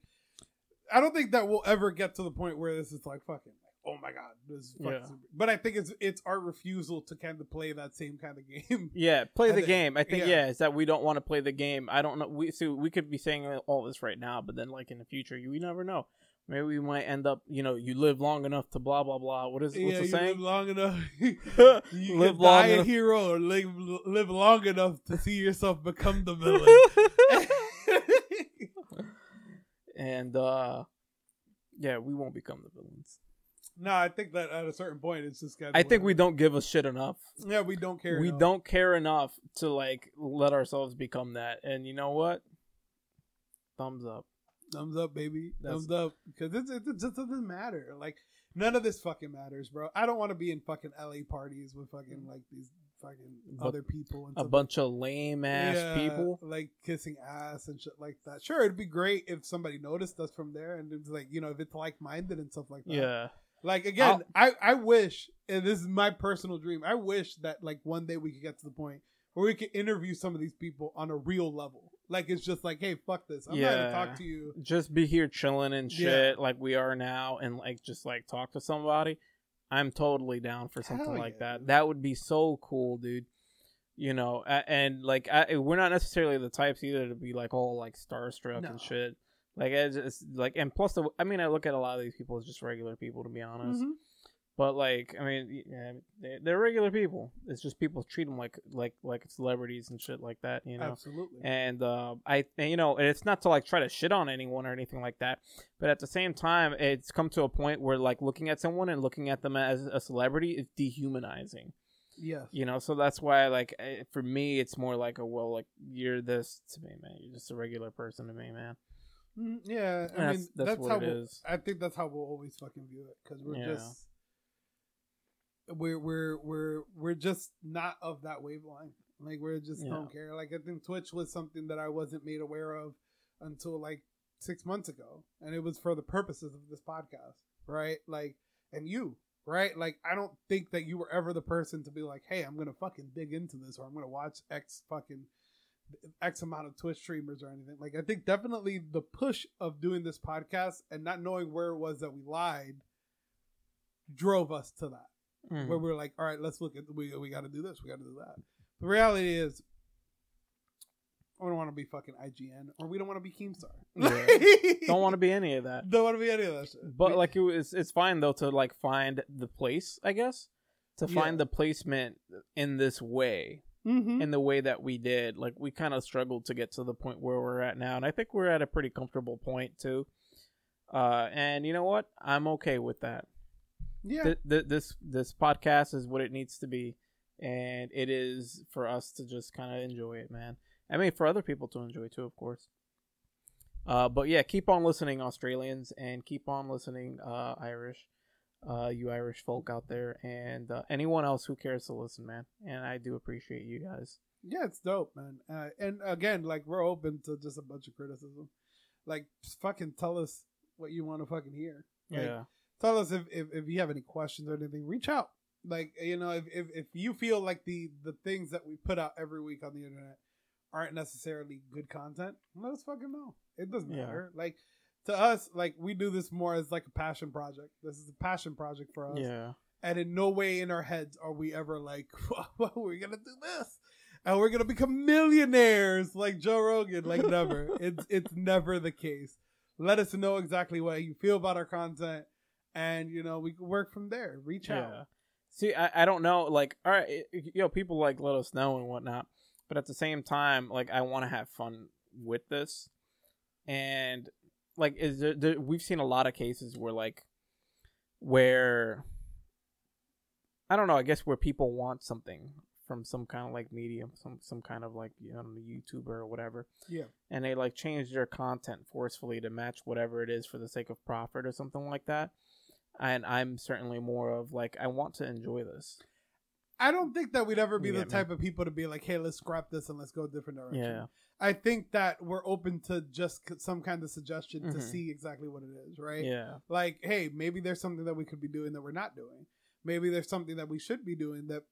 Speaker 2: I don't think that we'll ever get to the point where this is like fucking. Oh my god, this is fucking.
Speaker 1: Yeah.
Speaker 2: Super. But I think it's it's our refusal to kind of play that same kind of game.
Speaker 1: Yeah, play the
Speaker 2: think-
Speaker 1: game. I think
Speaker 2: yeah.
Speaker 1: yeah. it's that we don't want to play the game. I don't know. We so we could be saying all this right now, but then like in the future, you we never know. Maybe we might end up. You know, you live long enough to blah blah blah. What is what's
Speaker 2: yeah,
Speaker 1: the
Speaker 2: you live long enough. you
Speaker 1: live long
Speaker 2: die a
Speaker 1: enough.
Speaker 2: hero or live live long enough to see yourself become the villain.
Speaker 1: and uh yeah, we won't become the villains.
Speaker 2: No, I think that at a certain point, it's just.
Speaker 1: I think we don't give a shit enough.
Speaker 2: Yeah, we don't care.
Speaker 1: we
Speaker 2: enough.
Speaker 1: don't care enough to like let ourselves become that. And you know what? Thumbs up.
Speaker 2: Thumbs up, baby.
Speaker 1: That's-
Speaker 2: Thumbs up. Because it's, it just doesn't matter. Like, none of this fucking matters, bro. I don't want to be in fucking LA parties with fucking, like, these fucking
Speaker 1: But
Speaker 2: other people and
Speaker 1: A bunch of lame ass
Speaker 2: Yeah,
Speaker 1: people.
Speaker 2: Like, kissing ass and shit like that. Sure, it'd be great if somebody noticed us from there and it's like, you know, if it's like minded and stuff like that.
Speaker 1: Yeah.
Speaker 2: Like, again, I, I wish, and this is my personal dream, I wish that, like, one day we could get to the point where we could interview some of these people on a real level. Like, it's just like, hey, fuck this. I'm not going to
Speaker 1: Yeah.
Speaker 2: talk to you.
Speaker 1: just be here chilling and
Speaker 2: Yeah.
Speaker 1: shit like we are now and like just like talk to somebody i'm totally down for something
Speaker 2: Hell
Speaker 1: like
Speaker 2: yeah,
Speaker 1: that that would be so cool dude you know and like I, we're not necessarily the types either to be like all like starstruck
Speaker 2: No.
Speaker 1: and shit like it's just like and plus the i mean i look at a lot of these people as just regular people to be honest
Speaker 2: Mhm.
Speaker 1: But like, I mean, yeah, they- they're regular people. It's just people treat them like like like celebrities and shit like that, you know.
Speaker 2: Absolutely.
Speaker 1: And uh, I, and, you know, and it's not to like try to shit on anyone or anything like that, but at the same time, it's come to a point where like looking at someone and looking at them as a celebrity is dehumanizing.
Speaker 2: Yeah.
Speaker 1: You know, so that's why like for me, it's more like a well, like you're this to me, man. You're just a regular person to me, man.
Speaker 2: Mm, yeah, I
Speaker 1: That's-
Speaker 2: mean
Speaker 1: that's
Speaker 2: that's, how
Speaker 1: it
Speaker 2: we'll,
Speaker 1: is.
Speaker 2: I think that's how we'll always fucking view it because we're
Speaker 1: Yeah.
Speaker 2: just we're we're we're we're just not of that wavelength. Like we're just
Speaker 1: Yeah.
Speaker 2: don't care. Like I think Twitch was something that I wasn't made aware of until like six months ago, and it was for the purposes of this podcast, right? Like, and you, right? Like I don't think that you were ever the person to be like, hey, I'm gonna fucking dig into this, or I'm gonna watch X fucking X amount of Twitch streamers or anything. Like I think definitely the push of doing this podcast and not knowing where it was that we lied drove us to that.
Speaker 1: Mhm.
Speaker 2: Where we are like, all right, let's look at we we got to do this, we got to do that. The reality is, we don't want to be fucking IGN or we don't want to be Keemstar.
Speaker 1: Yeah. Don't want to be any of that.
Speaker 2: Don't want to be any of that shit.
Speaker 1: But
Speaker 2: We-
Speaker 1: like it was, it's fine though to like find the place, I guess, to
Speaker 2: Yeah.
Speaker 1: find the placement in this way,
Speaker 2: Mhm.
Speaker 1: in the way that we did. Like we kind of struggled to get to the point where we're at now, and I think we're at a pretty comfortable point too. Uh, and you know what? I'm okay with that.
Speaker 2: yeah,
Speaker 1: Th- th- this this podcast is what it needs to be, and it is for us to just kind of enjoy it, man. I mean, for other people to enjoy too, of course. Uh, but yeah, keep on listening, Australians, and keep on listening, uh, Irish, uh, you Irish folk out there, and uh, anyone else who cares to listen, man. And I do appreciate you guys.
Speaker 2: Yeah, it's dope, man. Uh, and again, like we're open to just a bunch of criticism. Like, fucking tell us what you want to fucking hear. Like,
Speaker 1: Yeah,
Speaker 2: Tell us if, if if you have any questions or anything. Reach out. Like you know, if, if if you feel like the the things that we put out every week on the internet aren't necessarily good content, let us fucking know. It doesn't
Speaker 1: Yeah.
Speaker 2: matter. Like to us, like we do this more as like a passion project. This is a passion project for us.
Speaker 1: yeah,
Speaker 2: And in no way in our heads are we ever like, well, we're gonna do this. And we're gonna become millionaires like Joe Rogan. Like never. it's it's never the case. Let us know exactly what you feel about our content, and you know we can work from there. Reach
Speaker 1: yeah.
Speaker 2: out.
Speaker 1: See, I, I don't know. Like, all right, it- you know, people like let us know and whatnot, but at the same time, like, I want to have fun with this, and like, is there, there? We've seen a lot of cases where like, where I don't know. I guess where people want something from some kind of like medium, some some kind of like you know YouTuber or whatever,
Speaker 2: Yeah.
Speaker 1: and they like change their content forcefully to match whatever it is for the sake of profit or something like that. And I'm certainly more of like I want to enjoy this.
Speaker 2: I don't think that we'd ever be
Speaker 1: You
Speaker 2: the type of people to be like, hey, let's scrap this and let's go a different direction.
Speaker 1: Yeah.
Speaker 2: I think that we're open to just some kind of suggestion to
Speaker 1: Mhm.
Speaker 2: see exactly what it is, right?
Speaker 1: Yeah.
Speaker 2: like hey maybe there's something that we could be doing that we're not doing maybe there's something that we should be doing that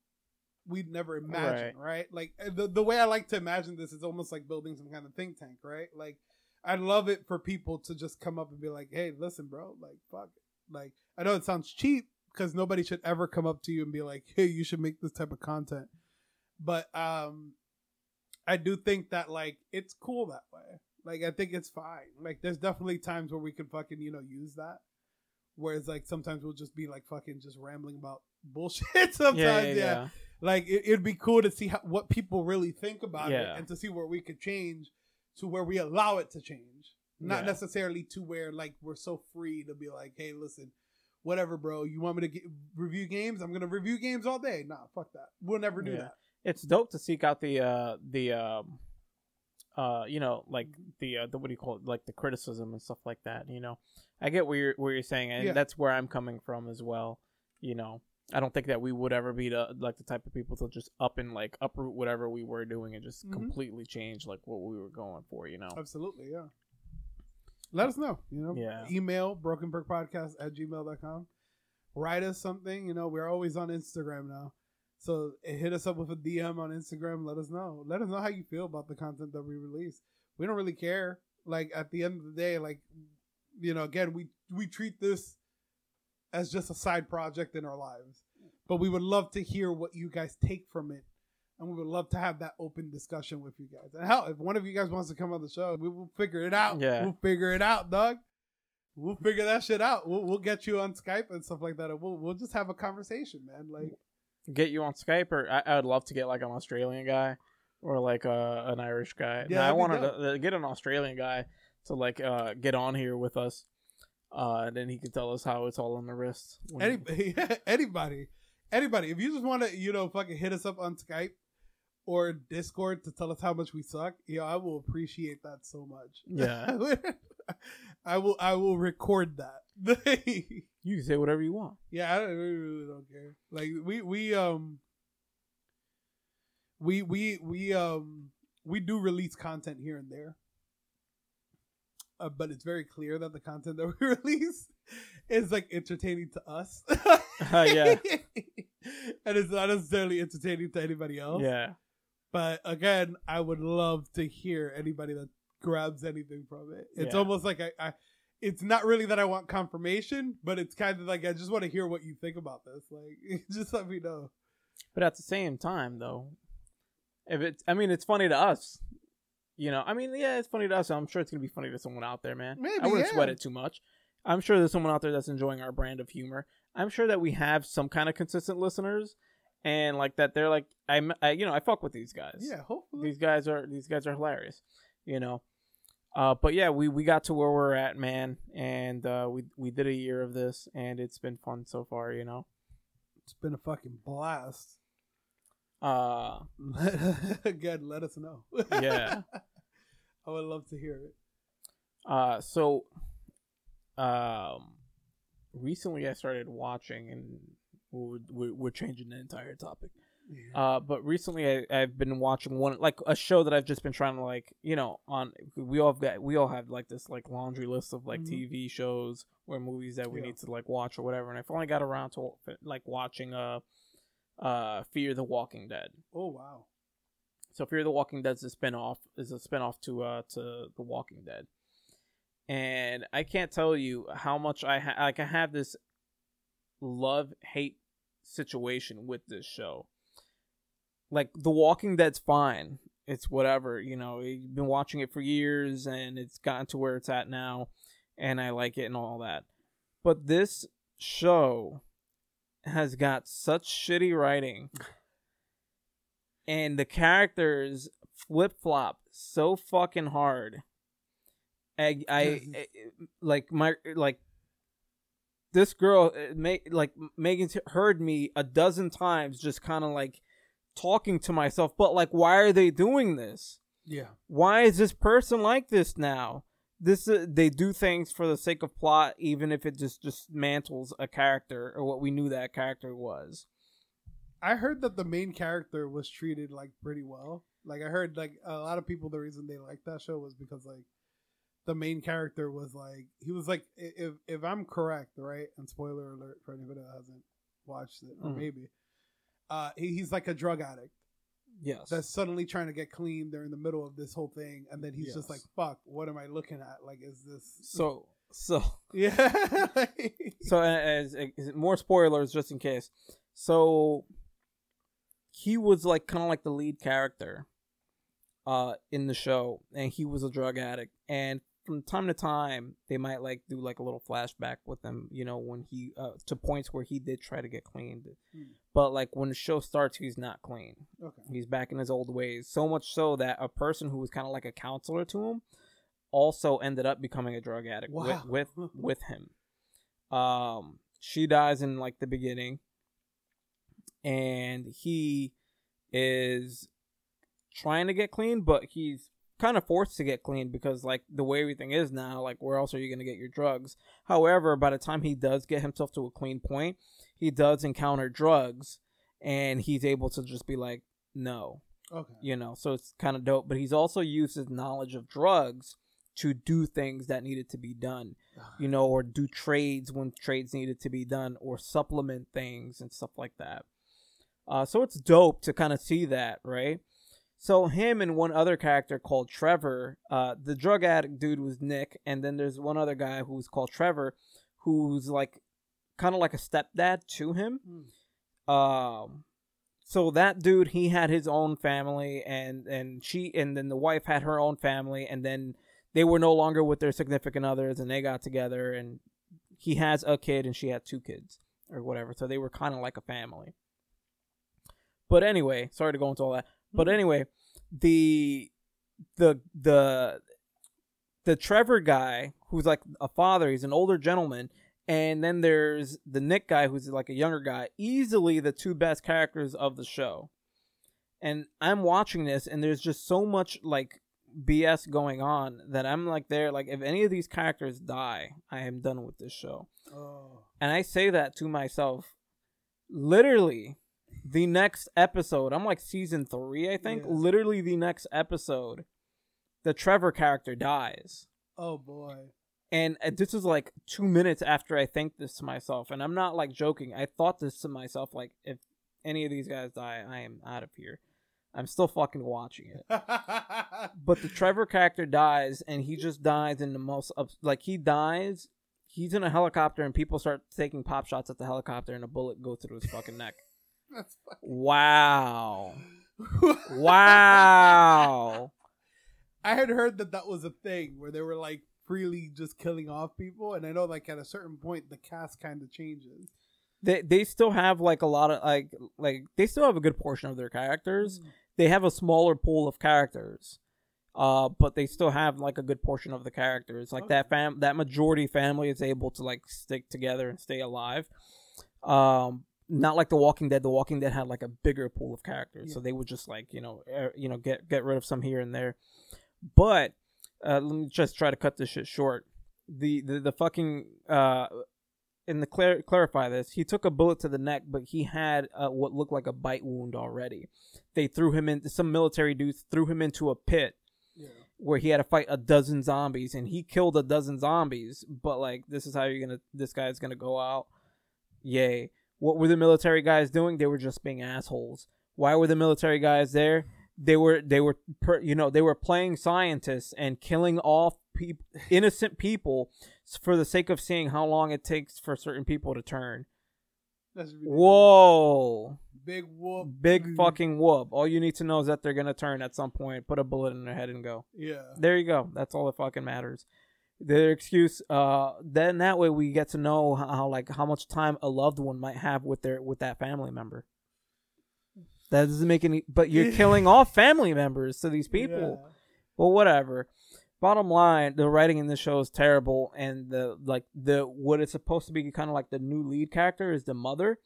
Speaker 2: we'd never imagine right, like uh, the, the way i like to imagine this is almost like building some kind of think tank right like i'd love it for people to just come up and be like hey listen bro like fuck it. like i know it sounds cheap because nobody should ever come up to you and be like hey you should make this type of content but um i do think that like it's cool that way like i think it's fine like there's definitely times where we can fucking you know use that Whereas like sometimes we'll just be like fucking just rambling about bullshit. sometimes,
Speaker 1: yeah,
Speaker 2: yeah.
Speaker 1: yeah, yeah.
Speaker 2: Like it, it'd be cool to see how, what people really think about it and to see where we could change to where we allow it to change. Not necessarily to where like we're so free to be like, hey, listen, whatever, bro. You want me to get, review games? I'm gonna review games all day. Nah, fuck that. We'll never do
Speaker 1: Yeah.
Speaker 2: that.
Speaker 1: It's dope to seek out the uh the um uh you know like the uh the what do you call it like the criticism and stuff like that you know i get where you're where you're saying and
Speaker 2: Yeah.
Speaker 1: that's where i'm coming from as well you know i don't think that we would ever be the like the type of people to just up and like uproot whatever we were doing and just
Speaker 2: Mhm.
Speaker 1: completely change like what we were going for you know
Speaker 2: Absolutely, yeah. Let us know. You know,
Speaker 1: Yeah.
Speaker 2: email brokenbergpodcast at gmail.com. Write us something. You know, we're always on Instagram now. So eh, hit us up with a DM on Instagram. Let us know. Let us know how you feel about the content that we release. We don't really care. Like at the end of the day, like you know, again, we we treat this as just a side project in our lives. But we would love to hear what you guys take from it. And we would love to have that open discussion with you guys. And hell, if one of you guys wants to come on the show, we will figure it out.
Speaker 1: Yeah.
Speaker 2: We'll figure it out, dog. we'll figure that shit out. We'll we'll get you on Skype and stuff like that, and we'll we'll just have a conversation, man. Like,
Speaker 1: Get you on Skype, or I, I would love to get like an Australian guy or like a, an Irish guy.
Speaker 2: Yeah,
Speaker 1: I wanted to get an Australian guy to like uh get on here with us. Uh, and then he could tell us how it's all on the wrist.
Speaker 2: anybody, anybody, anybody. If you just want to, you know, fucking hit us up on Skype or Discord to tell us how much we suck, yeah, I will appreciate that so much.
Speaker 1: Yeah.
Speaker 2: I will. I will record that.
Speaker 1: you can say whatever you want.
Speaker 2: Yeah, I don't, really don't care. Like we we um we we we um we do release content here and there. Uh, but it's very clear that the content that we release is like entertaining to us.
Speaker 1: Yeah.
Speaker 2: and it's not necessarily entertaining to anybody else.
Speaker 1: Yeah.
Speaker 2: But again, I would love to hear anybody that grabs anything from it. It's
Speaker 1: Yeah.
Speaker 2: almost like I, I it's not really that I want confirmation, but it's kind of like I just want to hear what you think about this. Like just let me know.
Speaker 1: But at the same time, though, if it's, I mean, it's funny to us. You know, I mean, yeah, it's funny to us. I'm sure it's gonna be funny to someone out there, man.
Speaker 2: Maybe,
Speaker 1: I wouldn't
Speaker 2: yeah.
Speaker 1: sweat it too much. I'm sure there's someone out there that's enjoying our brand of humor. I'm sure that we have some kind of consistent listeners, and like that, they're like, I'm, I, you know, I fuck with these guys.
Speaker 2: Yeah, hopefully.
Speaker 1: these guys are these guys are hilarious, you know. Uh, but yeah, we we got to where we're at, man, and uh, we we did a year of this, and it's been fun so far, you know.
Speaker 2: It's been a fucking blast.
Speaker 1: Uh,
Speaker 2: Again, let us know.
Speaker 1: Yeah.
Speaker 2: I would love to hear it.
Speaker 1: Uh, so, um, recently I started watching, and we're, we're, we're changing the entire topic. Uh, but recently I, I've been watching one like a show that I've just been trying to like you know on we all have got we all have like this like laundry list of like
Speaker 2: Mhm.
Speaker 1: TV shows or movies that we
Speaker 2: Yeah.
Speaker 1: need to like watch or whatever, and I finally got around to like watching uh uh Fear the Walking Dead.
Speaker 2: Oh wow.
Speaker 1: So Fear the Walking Dead's a spin-off is a spin-off to uh to The Walking Dead. And I can't tell you how much I ha- like I have this love hate situation with this show. Like The Walking Dead's fine. It's whatever, you know, you've been watching it for years and it's gotten to where it's at now and I like it and all that. But this show has got such shitty writing and the characters flip flop so fucking hard. I, I, I- eh, like my like this girl uh, ma- like Megan's heard me a dozen times just kind of like talking to myself but like why are they doing this
Speaker 2: Yeah.
Speaker 1: why is this person like this now this uh, they do things for the sake of plot even if it just dismantles a character or what we knew that character was
Speaker 2: I heard that the main character was treated like pretty well. Like I heard like a lot of people the reason they liked that show was because like the main character was like he was like if if I'm correct, right? And spoiler alert for anybody that hasn't watched it, or
Speaker 1: Mhm.
Speaker 2: maybe. Uh he, he's like a drug addict
Speaker 1: yes
Speaker 2: that's suddenly trying to get clean. They're in the middle of this whole thing, and then he's just like, "Fuck, what am I looking at? Like, is this
Speaker 1: so so
Speaker 2: yeah?"
Speaker 1: so as, as more spoilers just in case so he was like kind of like the lead character uh in the show and he was a drug addict and from time to time they might like do like a little flashback with him you know when he uh, to points where he did try to get clean
Speaker 2: Hmm.
Speaker 1: but like when the show starts he's not clean
Speaker 2: okay.
Speaker 1: He's back in his old ways. So much so that a person who was kind of like a counselor to him also ended up becoming a drug addict
Speaker 2: Wow.
Speaker 1: with, with with him. Um, she dies in like the beginning, and he is trying to get clean, but he's kind of forced to get clean because like the way everything is now, like where else are you gonna get your drugs? However, by the time he does get himself to a clean point, he does encounter drugs, and he's able to just be like, no,
Speaker 2: Okay.
Speaker 1: you know so it's kind of dope but he's also used his knowledge of drugs to do things that needed to be done you know or do trades when trades needed to be done or supplement things and stuff like that uh, so it's dope to kind of see that right so him and one other character called trevor uh, the drug addict dude was nick and then there's one other guy who's called trevor who's like kind of like a stepdad to him
Speaker 2: Hmm.
Speaker 1: um so that dude he had his own family and and she and then the wife had her own family and then they were no longer with their significant others and they got together and he has a kid and she had two kids or whatever. So they were kind of like a family. But anyway, sorry to go into all that. But mm-hmm. anyway, the the the the Trevor guy who's like a father, he's an older gentleman, and then there's the Nick guy who's like a younger guy, easily the two best characters of the show. And I'm watching this and there's just so much like BS going on that I'm like there like if any of these characters die, I am done with this show.
Speaker 2: Oh.
Speaker 1: And I say that to myself literally the next episode. I'm like season 3, I think.
Speaker 2: Yeah.
Speaker 1: Literally the next episode the Trevor character dies.
Speaker 2: Oh boy.
Speaker 1: And uh, this is like 2 minutes after I think this to myself and I'm not like joking. I thought this to myself like if any of these guys die, I am out of here. I'm still fucking watching it but the Trevor character dies, and he just dies in the most ups- like he dies. He's in a helicopter, and people start taking pop shots at the helicopter, and a bullet goes through his fucking neck.
Speaker 2: That's fucking-
Speaker 1: Wow! Wow!
Speaker 2: I had heard that that was a thing where they were like freely just killing off people, and I know like at a certain point the cast kind of changes.
Speaker 1: They they still have like a lot of like like they still have a good portion of their characters. They have a smaller pool of characters, uh, but they still have like a good portion of the characters. Like that fam that majority family is able to like stick together and stay alive. Um, not like The Walking Dead. The Walking Dead had like a bigger pool of characters, so they would just like you know er, you know get get rid of some here and there. But uh, let me just try to cut this shit short. The the, the fucking uh, and to clar- clarify this, he took a bullet to the neck, but he had uh, what looked like a bite wound already. They threw him into some military dudes threw him into a pit
Speaker 2: Yeah.
Speaker 1: where he had to fight a dozen zombies, and he killed a dozen zombies. But like, this is how you're gonna, this guy's gonna go out. Yay! What were the military guys doing? They were just being assholes. Why were the military guys there? They were, they were, per, you know, they were playing scientists and killing off peop innocent people for the sake of seeing how long it takes for certain people to turn. Whoa.
Speaker 2: Big whoop.
Speaker 1: Big fucking whoop. All you need to know is that they're gonna turn at some point, put a bullet in their head and go.
Speaker 2: Yeah.
Speaker 1: There you go. That's all that fucking matters. Their excuse, uh then that way we get to know how, like how much time a loved one might have with their with that family member. That doesn't make any but you're killing off family members to these people.
Speaker 2: Yeah.
Speaker 1: Well, whatever. Bottom line, the writing in this show is terrible, and the like the what is supposed to be kind of like the new lead character is the mother,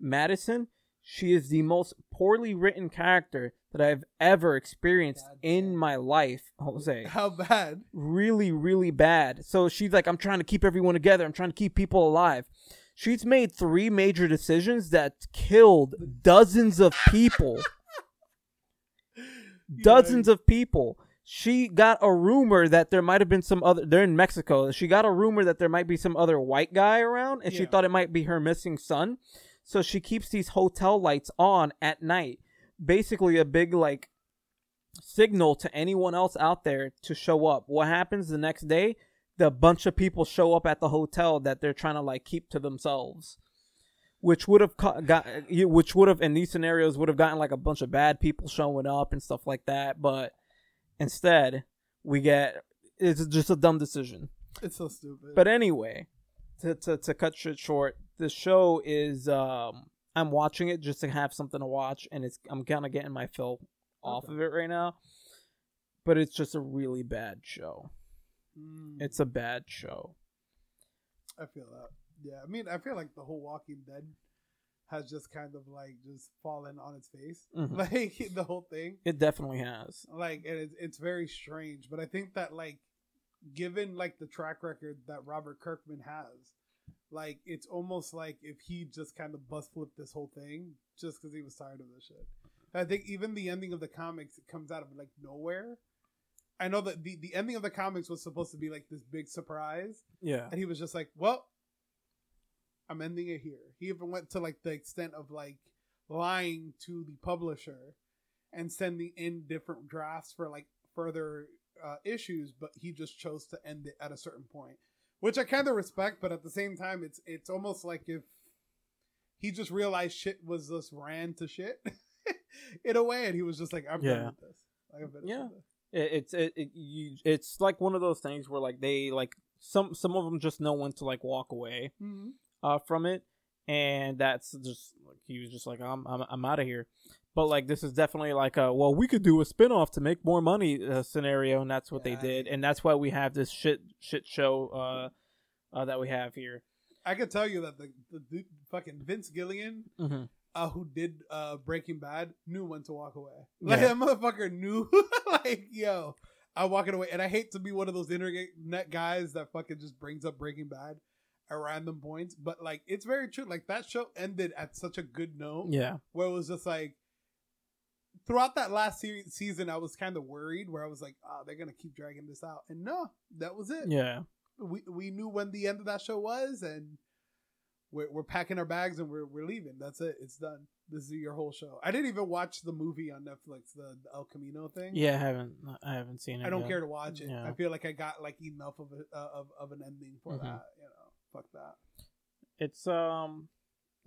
Speaker 1: Madison. She is the most poorly written character that I've ever experienced
Speaker 2: God
Speaker 1: in my life, Jose.
Speaker 2: How bad?
Speaker 1: Really, really bad. So she's like, I'm trying to keep everyone together. I'm trying to keep people alive. She's made three major decisions that killed dozens of people dozens of people. She got a rumor that there might have been some other. They're in Mexico. She got a rumor that there might be some other white guy around, and she thought it might be her missing son. So she keeps these hotel lights on at night, basically a big like signal to anyone else out there to show up. What happens the next day? The bunch of people show up at the hotel that they're trying to like keep to themselves which would have co- got you- which would have in these scenarios would have gotten like a bunch of bad people showing up and stuff like that but instead we get it's just a dumb decision
Speaker 2: It's so stupid.
Speaker 1: but anyway to, to, to cut shit short the show is um i'm watching it just to have something to watch and it's i'm kind of getting my fill off
Speaker 2: Okay.
Speaker 1: of it right now but it's just a really bad show
Speaker 2: Mm,
Speaker 1: it's a bad show
Speaker 2: I feel that. Yeah, I mean, I feel like the whole Walking Dead has just kind of like just fallen on its face,
Speaker 1: Mhm.
Speaker 2: like the whole thing.
Speaker 1: it definitely has
Speaker 2: Like, and it's it's very strange. But I think that like, given like the track record that Robert Kirkman has, like it's almost like if he just kind of bust flipped this whole thing just because he was tired of this shit. I think even the ending of the comics it comes out of like nowhere. I know that the, the ending of the comics was supposed to be like this big surprise,
Speaker 1: yeah
Speaker 2: and he was just like, "Well, I'm ending it here." He even went to like the extent of like lying to the publisher and sending in different drafts for like further uh, issues, but he just chose to end it at a certain point, which I kind of respect. But at the same time, it's it's almost like if he just realized shit was just ran to shit in a way, and he was just like, "I'm
Speaker 1: Yeah.
Speaker 2: done with this." Like,
Speaker 1: Yeah.
Speaker 2: with this.
Speaker 1: It, it's it, it you, it's like one of those things where like they like some some of them just know when to like walk away
Speaker 2: Mm-hmm.
Speaker 1: uh from it, and that's just like he was just like I'm I'm I'm out of here. But like this is definitely like a well we could do a spin-off to make more money uh, scenario, and that's what
Speaker 2: Yeah.
Speaker 1: they did, and that's why we have this shit shit show uh, uh that we have here.
Speaker 2: I can tell you that the, the, dude fucking Vince Gilligan,
Speaker 1: Mm-hmm.
Speaker 2: uh, who did uh Breaking Bad, knew when to walk away. Like
Speaker 1: Yeah.
Speaker 2: that motherfucker knew, like yo, I'm walking away. And I hate to be one of those internet guys that fucking just brings up Breaking Bad at random points, but like it's very true. Like that show ended at such a good note.
Speaker 1: Yeah,
Speaker 2: where it was just like throughout that last se- season, I was kind of worried where I was like, oh, they're gonna keep dragging this out, and no, that was it.
Speaker 1: yeah.
Speaker 2: We we knew when the end of that show was, and we're we're packing our bags and we're we're leaving. That's it. It's done. This is your whole show. I didn't even watch the movie on Netflix, the, the El Camino thing.
Speaker 1: Yeah, I haven't I haven't seen it.
Speaker 2: I don't
Speaker 1: yet.
Speaker 2: care to watch it.
Speaker 1: Yeah.
Speaker 2: I feel like I got like enough of a, uh, of of an ending for
Speaker 1: Mhm.
Speaker 2: that. You know, fuck that.
Speaker 1: It's um,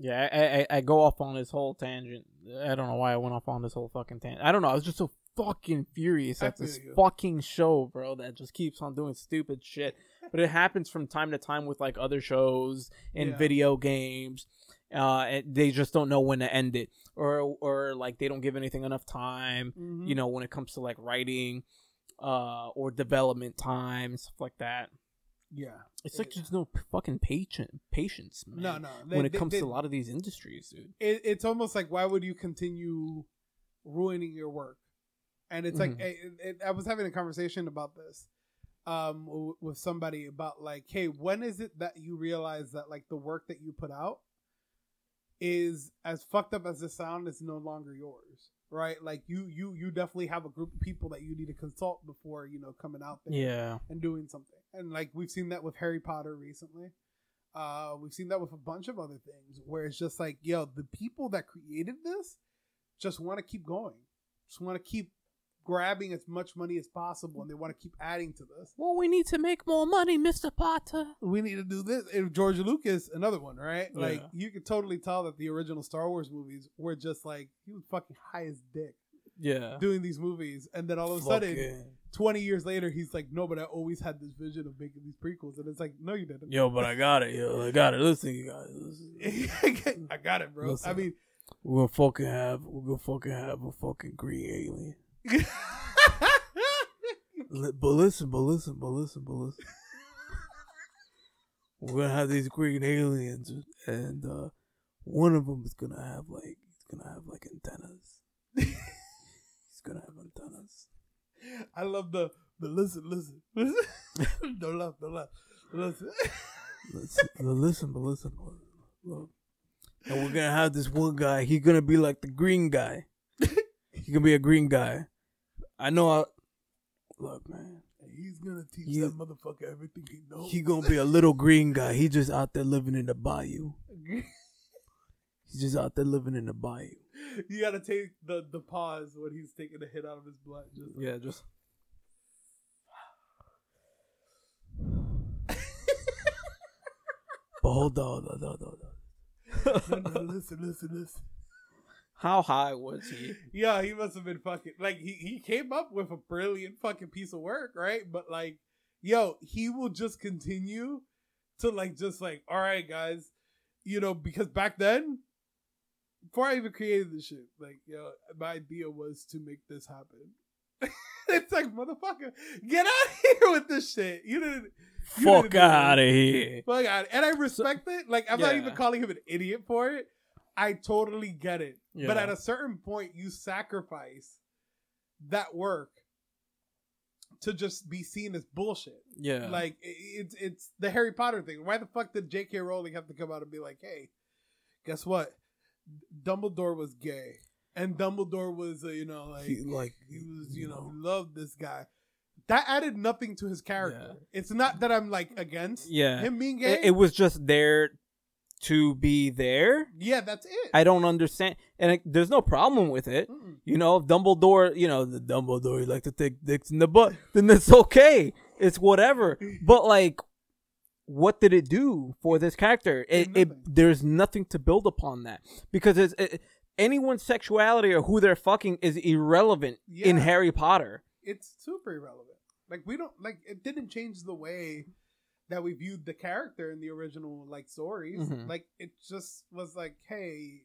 Speaker 1: yeah. I, I I go off on this whole tangent. I don't know why I went off on this whole fucking tangent. I don't know. I was just so fucking furious at this
Speaker 2: you.
Speaker 1: fucking show, bro. That just keeps on doing stupid shit. But it happens from time to time with like other shows and
Speaker 2: Yeah.
Speaker 1: video games. Uh, they just don't know when to end it, or or like they don't give anything enough time.
Speaker 2: Mhm.
Speaker 1: You know, when it comes to like writing, uh, or development time stuff like that.
Speaker 2: Yeah.
Speaker 1: It's like there's no fucking patient patience, man
Speaker 2: No, no.
Speaker 1: when it
Speaker 2: they-
Speaker 1: comes
Speaker 2: they-
Speaker 1: to a lot of these industries, dude.
Speaker 2: it, it's almost like why would you continue ruining your work and it's like
Speaker 1: Mhm.
Speaker 2: it, it, i was having a conversation about this um w- with somebody about like hey when is it that you realize that like the work that you put out is as fucked up as the sound is no longer yours right like you you you definitely have a group of people that you need to consult before you know coming out there
Speaker 1: Yeah,
Speaker 2: and doing something. And like we've seen that with Harry Potter recently. Uh, we've seen that with a bunch of other things where it's just like, yo, the people that created this just want to keep going, just want to keep grabbing as much money as possible, and they want to keep adding to this.
Speaker 1: well, we need to make more money, Mister Potter.
Speaker 2: We need to do this. And George Lucas, another one, right? Like you could totally tell that the original Star Wars movies were just like he was fucking high as dick
Speaker 1: Yeah,
Speaker 2: doing these movies, and then all of a sudden. 20 years later, he's like, no, but I always had this vision of making these prequels. And it's like, no, you didn't.
Speaker 1: yo, but I got it, yo, I got it. Listen, you guys, listen.
Speaker 2: I got it, bro. I mean,
Speaker 1: we're gonna fucking have, we're gonna fucking have a fucking green alien. Li- But listen, but listen, but listen, but listen. we're gonna have these green aliens, and uh one of them is gonna have like, he's gonna have like antennas. he's gonna have antennas.
Speaker 2: I love the, the listen, listen. listen. don't laugh, don't laugh. Listen.
Speaker 1: listen, listen, but listen, look. And we're gonna have this one guy. He's gonna be like the green guy. He's gonna be a green guy. I know. I, look, man.
Speaker 2: He's going to teach
Speaker 1: You-
Speaker 2: that motherfucker everything he knows.
Speaker 1: He gonna be a little green guy. He just out there living in the bayou. He's just out there living in the bayou.
Speaker 2: you got to take the, the pause when he's taking a hit out of his blood. Just
Speaker 1: Yeah, just. But hold on, hold on, hold on.
Speaker 2: no, no, listen, listen, listen.
Speaker 1: How high was he?
Speaker 2: Yeah, he must have been fucking like he, he came up with a brilliant fucking piece of work, right? But like, yo, he will just continue to like just like, all right, guys, you know, because back then, before I even created this shit, like, yo, my idea was to make this happen. it's like, motherfucker, get out of here with this shit. You didn't you
Speaker 1: Fuck
Speaker 2: didn't
Speaker 1: out of here.
Speaker 2: Fuck out. And I respect it. Like, I'm not even calling him an idiot for it. I totally get it. But at a certain point, you sacrifice that work to just be seen as bullshit.
Speaker 1: Yeah.
Speaker 2: Like it's it's the Harry Potter thing. Why the fuck did J.K. Rowling have to come out and be like, "Hey, guess what? Dumbledore was gay, and Dumbledore was, uh, you know, like
Speaker 1: He- like,
Speaker 2: he was, you
Speaker 1: you
Speaker 2: know,
Speaker 1: know.
Speaker 2: loved this guy." That added nothing to his character. It's not that I'm like against
Speaker 1: yeah.
Speaker 2: him being gay.
Speaker 1: It, it was just there to be there.
Speaker 2: yeah, that's it.
Speaker 1: I don't understand, and it, there's no problem with it.
Speaker 2: Mm-mm.
Speaker 1: You know, if Dumbledore, you know, the Dumbledore, you like to take dicks in the butt, then it's okay. It's whatever. But like, what did it do for this character? It, it there's nothing to build upon that because it's it, anyone's sexuality or who they're fucking is irrelevant in Harry Potter.
Speaker 2: it's super irrelevant. Like we don't like it didn't change the way that we viewed the character in the original like stories.
Speaker 1: Mhm.
Speaker 2: Like it just was like, hey,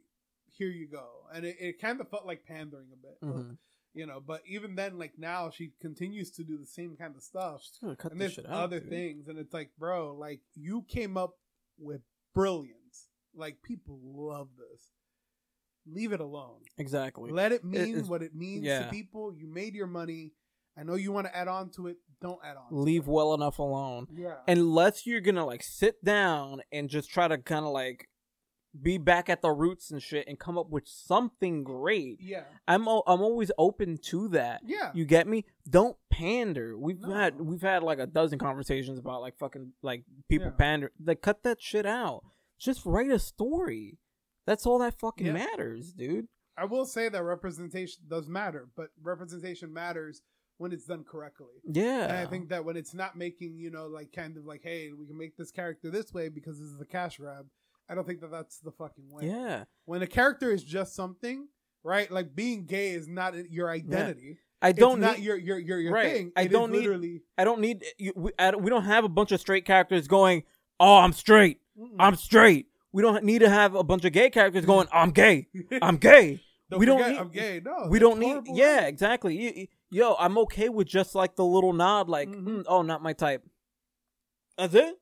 Speaker 2: here you go, and it, it kind of felt like pandering a bit,
Speaker 1: Mhm.
Speaker 2: You know. But even then, like now, she continues to do the same kind of stuff,
Speaker 1: cut
Speaker 2: and there's
Speaker 1: shit out.
Speaker 2: other
Speaker 1: dude.
Speaker 2: things, and it's like, bro, like you came up with brilliance. Like people love this. Leave it alone.
Speaker 1: Exactly.
Speaker 2: Let it mean
Speaker 1: it's-
Speaker 2: what it means
Speaker 1: yeah.
Speaker 2: to people. You made your money. I know you want to add on to it. Don't add on.
Speaker 1: Leave
Speaker 2: it.
Speaker 1: well enough alone.
Speaker 2: Yeah.
Speaker 1: Unless you're gonna like sit down and just try to kind of like be back at the roots and shit and come up with something great.
Speaker 2: yeah.
Speaker 1: I'm o- I'm always open to that.
Speaker 2: Yeah.
Speaker 1: You get me? Don't pander. We've
Speaker 2: No.
Speaker 1: had we've had like a dozen conversations about like fucking like people
Speaker 2: Yeah.
Speaker 1: pander. Like cut that shit out. Just write a story. That's all that fucking
Speaker 2: Yeah.
Speaker 1: matters, dude.
Speaker 2: I will say that representation does matter, but representation matters when it's done correctly.
Speaker 1: Yeah.
Speaker 2: And I think that when it's not making, you know, like kind of like, hey, we can make this character this way because this is a cash grab. I don't think that that's the fucking way.
Speaker 1: Yeah.
Speaker 2: When a character is just something, right? Like being gay is not your identity.
Speaker 1: I don't
Speaker 2: not
Speaker 1: need
Speaker 2: your your your, your
Speaker 1: Right.
Speaker 2: thing.
Speaker 1: I
Speaker 2: It
Speaker 1: don't need-
Speaker 2: literally.
Speaker 1: I don't need we, I don't, we don't have a bunch of straight characters going, "Oh, I'm straight.
Speaker 2: Mm-mm.
Speaker 1: I'm straight." We don't need to have a bunch of gay characters going, "I'm gay. I'm gay."
Speaker 2: Don't
Speaker 1: we don't need-
Speaker 2: I'm gay. No,
Speaker 1: we don't need Yeah, exactly. Yo, I'm okay with just like the little nod like,
Speaker 2: Mhm.
Speaker 1: "Mm, "Oh, not my type." That's it?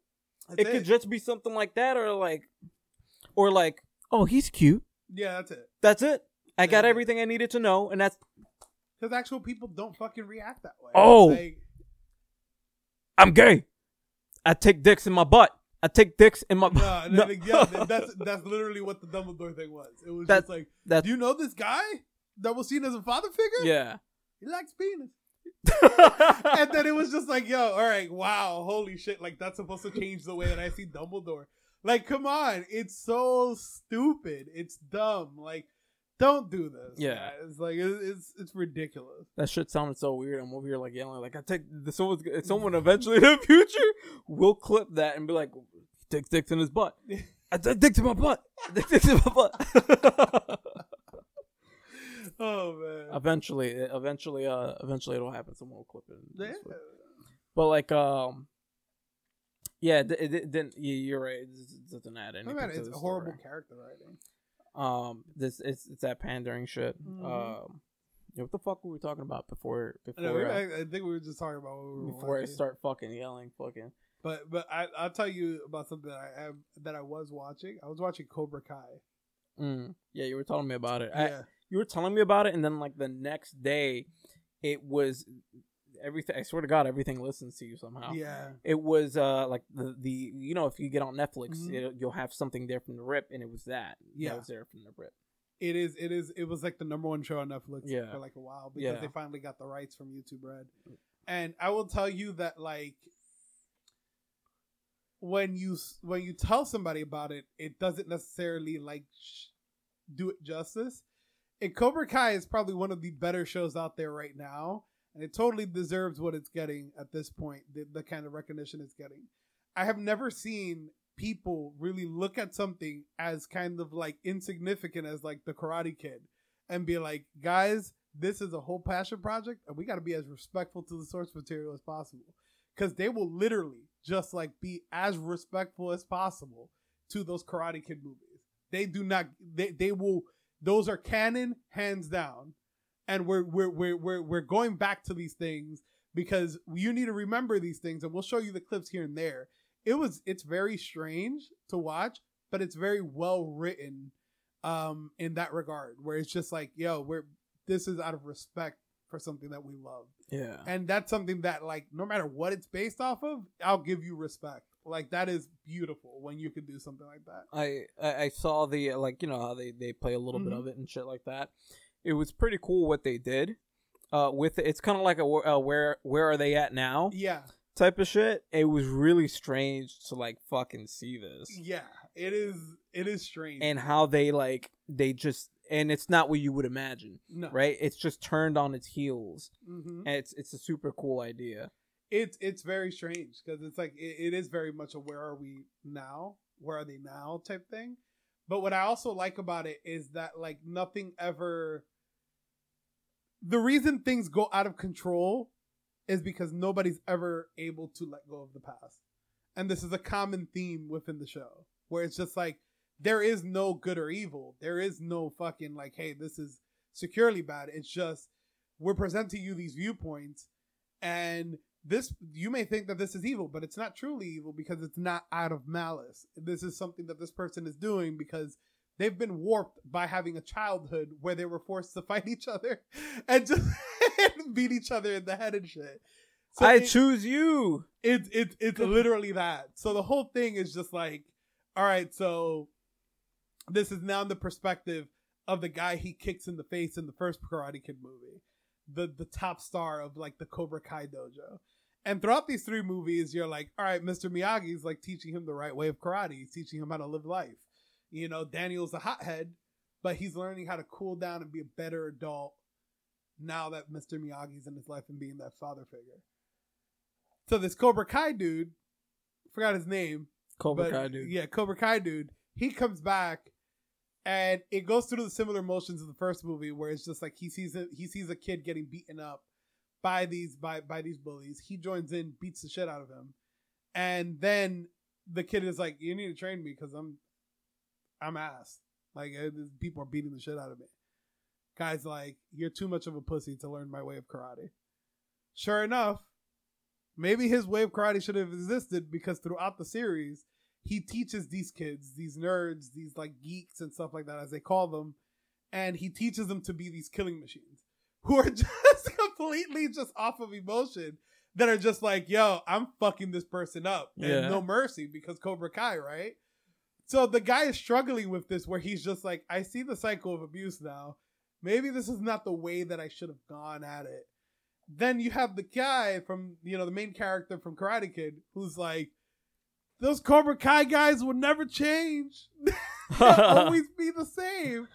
Speaker 2: That's
Speaker 1: it, could just be something like that or like or like, "Oh, he's cute."
Speaker 2: yeah, that's it.
Speaker 1: That's it. I got everything I needed to know and that's
Speaker 2: Because actual people don't fucking react that way.
Speaker 1: Oh.
Speaker 2: Like,
Speaker 1: I'm gay. I take dicks in my butt. I take dicks in my
Speaker 2: no,
Speaker 1: No.
Speaker 2: no. yeah, that's that's literally what the Dumbledore thing was. It was
Speaker 1: That-
Speaker 2: just like,
Speaker 1: That's
Speaker 2: do you know this guy that was seen as a father figure?
Speaker 1: yeah.
Speaker 2: he likes penis. and then it was just like, yo, all right, wow, holy shit, like that's supposed to change the way that I see Dumbledore. Like, come on, it's so stupid, it's dumb. Like, don't do this.
Speaker 1: Yeah.
Speaker 2: it's like it- it's it's ridiculous.
Speaker 1: That shit sounded so weird. I'm over here like yelling, like I take the someone's someone eventually in the future will clip that and be like, takes dicks in his butt. I take dicks in my butt. Take dicks in my butt.
Speaker 2: Oh man,
Speaker 1: eventually, eventually, uh, eventually it'll happen. Someone will clip it.
Speaker 2: yeah.
Speaker 1: But like, um, yeah, it, it, it didn't. yeah, You're right. It just doesn't add
Speaker 2: I
Speaker 1: anything.
Speaker 2: mean,
Speaker 1: to
Speaker 2: it's
Speaker 1: the
Speaker 2: a horrible
Speaker 1: story.
Speaker 2: character writing.
Speaker 1: Um, this it's it's that pandering shit.
Speaker 2: Mhm.
Speaker 1: Um, yeah, what the fuck were we talking about before
Speaker 2: I, know,
Speaker 1: before uh,
Speaker 2: I, I think we were just talking about what we were
Speaker 1: before I start fucking yelling, fucking.
Speaker 2: But but I I'll tell you about something that I have that I was watching. I was watching Cobra Kai.
Speaker 1: Mm. Yeah, you were telling me about it. I,
Speaker 2: Yeah.
Speaker 1: you were telling me about it, and then like the next day, it was everything. I swear to God, everything listens to you somehow.
Speaker 2: Yeah.
Speaker 1: It was uh like the the you know if you get on Netflix,
Speaker 2: Mhm.
Speaker 1: it, you'll have something there from the rip, and it was that.
Speaker 2: Yeah.
Speaker 1: that was there from the rip.
Speaker 2: It is. It is. It was like the number one show on Netflix
Speaker 1: Yeah.
Speaker 2: for like a while because
Speaker 1: Yeah.
Speaker 2: they finally got the rights from YouTube Red. And I will tell you that like when you when you tell somebody about it, it doesn't necessarily like sh- do it justice. And Cobra Kai is probably one of the better shows out there right now, and it totally deserves what it's getting at this point. The, the kind of recognition it's getting. I have never seen people really look at something as kind of like insignificant as like the Karate Kid and be like, guys, this is a whole passion project, and we got to be as respectful to the source material as possible. Because they will literally just like be as respectful as possible to those Karate Kid movies. They do not. They they will. Those are canon, hands down, and we're we're we're we're we're going back to these things because you need to remember these things, and we'll show you the clips here and there. It was it's very strange to watch, but it's very well written um in that regard where it's just like yo we're this is out of respect for something that we love
Speaker 1: Yeah,
Speaker 2: and that's something that like no matter what it's based off of i'll give you respect like that is beautiful when you can do something like that
Speaker 1: I I I saw the like you know how they they play a little bit
Speaker 2: Mhm.
Speaker 1: of it and shit like that. It was pretty cool what they did. Uh, with it. it's kind of like a, wh- uh where where are they at now
Speaker 2: yeah
Speaker 1: type of shit. It was really strange to like fucking see this
Speaker 2: yeah it is it is strange
Speaker 1: and how they like they just and it's not what you would imagine,
Speaker 2: no
Speaker 1: right? It's just turned on its heels,
Speaker 2: hmm
Speaker 1: and it's it's a super cool idea.
Speaker 2: it's it's very strange because it's like it, it is very much a where are we now where are they now type thing but what i also like about it is that like nothing ever the reason things go out of control is because nobody's ever able to let go of the past. And this is a common theme within the show where it's just like there is no good or evil. There is no fucking like, hey, this is securely bad. It's just we're presenting you these viewpoints and this you may think that this is evil, but it's not truly evil because it's not out of malice. This is something that this person is doing because they've been warped by having a childhood where they were forced to fight each other and just beat each other in the head and shit.
Speaker 1: So I it, choose you.
Speaker 2: It's it, it's literally that. So the whole thing is just like, all right, so this is now in the perspective of the guy he kicks in the face in the first Karate Kid movie, the the top star of like the Cobra Kai dojo. And throughout these three movies, you're like, all right, Mr. Miyagi's like teaching him the right way of karate. He's teaching him how to live life. You know, Daniel's a hothead, but he's learning how to cool down and be a better adult now that Mr. Miyagi's in his life and being that father figure. So this Cobra Kai dude, forgot his name.
Speaker 1: Cobra Kai dude.
Speaker 2: Yeah, Cobra Kai dude. He comes back and it goes through the similar motions of the first movie where it's just like he sees a, he sees a kid getting beaten up by these by by these bullies. He joins in, beats the shit out of him. And then the kid is like, "You need to train me cuz I'm I'm ass. Like uh, people are beating the shit out of me." Guys like, "You're too much of a pussy to learn my way of karate." Sure enough, maybe his way of karate should have existed because throughout the series, he teaches these kids, these nerds, these like geeks and stuff like that, as they call them, and he teaches them to be these killing machines who are just completely just off of emotion that are just like, yo, I'm fucking this person up. And yeah. no mercy because Cobra Kai, right? So the guy is struggling with this where he's just like, I see the cycle of abuse now. Maybe this is not the way that I should have gone at it. Then you have the guy from, you know, the main character from Karate Kid who's like, those Cobra Kai guys will never change. They'll always be the same.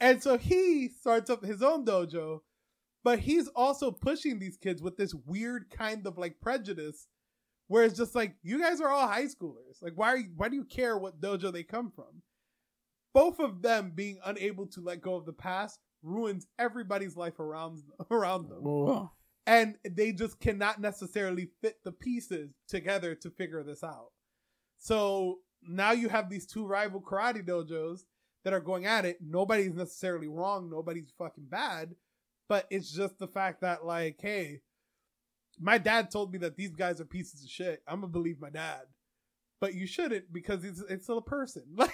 Speaker 2: And so he starts up his own dojo, but he's also pushing these kids with this weird kind of like prejudice where it's just like you guys are all high schoolers. Like why are you, why do you care what dojo they come from? Both of them being unable to let go of the past ruins everybody's life around around them. And they just cannot necessarily fit the pieces together to figure this out. So now you have these two rival karate dojos that are going at it. Nobody's necessarily wrong. Nobody's fucking bad. But it's just the fact that, like, hey, my dad told me that these guys are pieces of shit. I'm gonna believe my dad. But you shouldn't because it's it's still a person. Like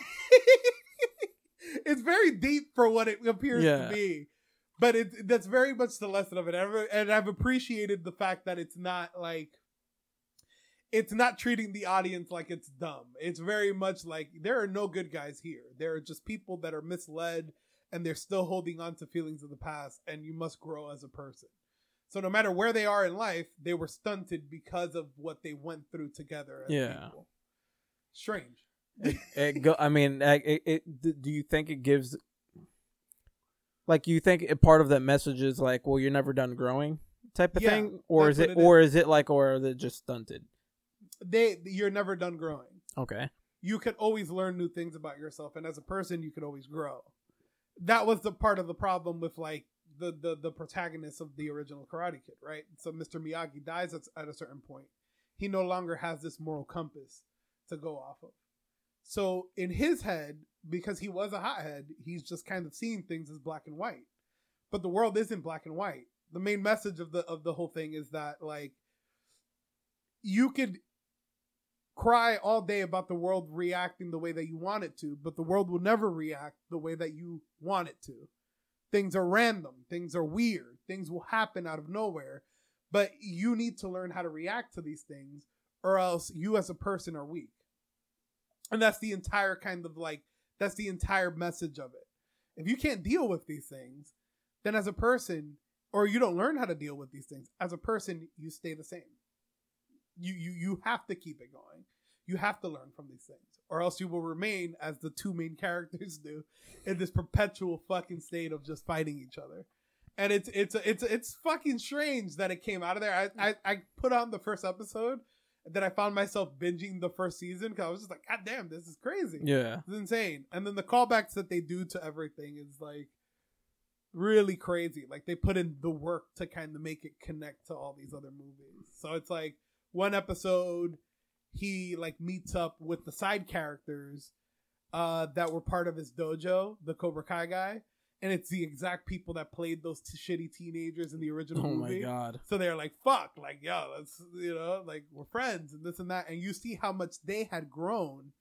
Speaker 2: it's very deep for what it appears yeah. to be. But it that's very much the lesson of it. And I've appreciated the fact that it's not like it's not treating the audience like it's dumb. It's very much like there are no good guys here. There are just people that are misled and they're still holding on to feelings of the past and you must grow as a person. So no matter where they are in life, they were stunted because of what they went through together. yeah. People. Strange.
Speaker 1: it, it go, I mean, it, it, do you think it gives like you think part of that message is like, well, you're never done growing type of yeah, thing, or is it, it or is. is it like, or is it just stunted?
Speaker 2: they you're never done growing.
Speaker 1: Okay.
Speaker 2: You can always learn new things about yourself, and as a person, you can always grow. That was the part of the problem with like the the the protagonist of the original Karate Kid, right? So Mr. Miyagi dies at, at a certain point. He no longer has this moral compass to go off of. So in his head, because he was a hothead, he's just kind of seeing things as black and white. But the world isn't black and white. The main message of the of the whole thing is that like you could cry all day about the world reacting the way that you want it to, but the world will never react the way that you want it to. Things are random, things are weird, things will happen out of nowhere, but you need to learn how to react to these things, or else you as a person are weak. And that's the entire kind of like, that's the entire message of it. If you can't deal with these things, then as a person, or you don't learn how to deal with these things, as a person, you stay the same you you you have to keep it going. You have to learn from these things, or else you will remain as the two main characters do in this perpetual fucking state of just fighting each other. And it's it's it's it's fucking strange that it came out of there. I I, I put on the first episode, and then I found myself binging the first season because I was just like, God damn, this is crazy.
Speaker 1: Yeah,
Speaker 2: it's insane. And then the callbacks that they do to everything is like really crazy. Like they put in the work to kind of make it connect to all these other movies. So it's like one episode he like meets up with the side characters uh that were part of his dojo, the Cobra Kai guy, and it's the exact people that played those t- shitty teenagers in the original
Speaker 1: Oh
Speaker 2: movie.
Speaker 1: my god.
Speaker 2: So they're like, "Fuck!" Like, yo, let's you know, like we're friends and this and that. And you see how much they had grown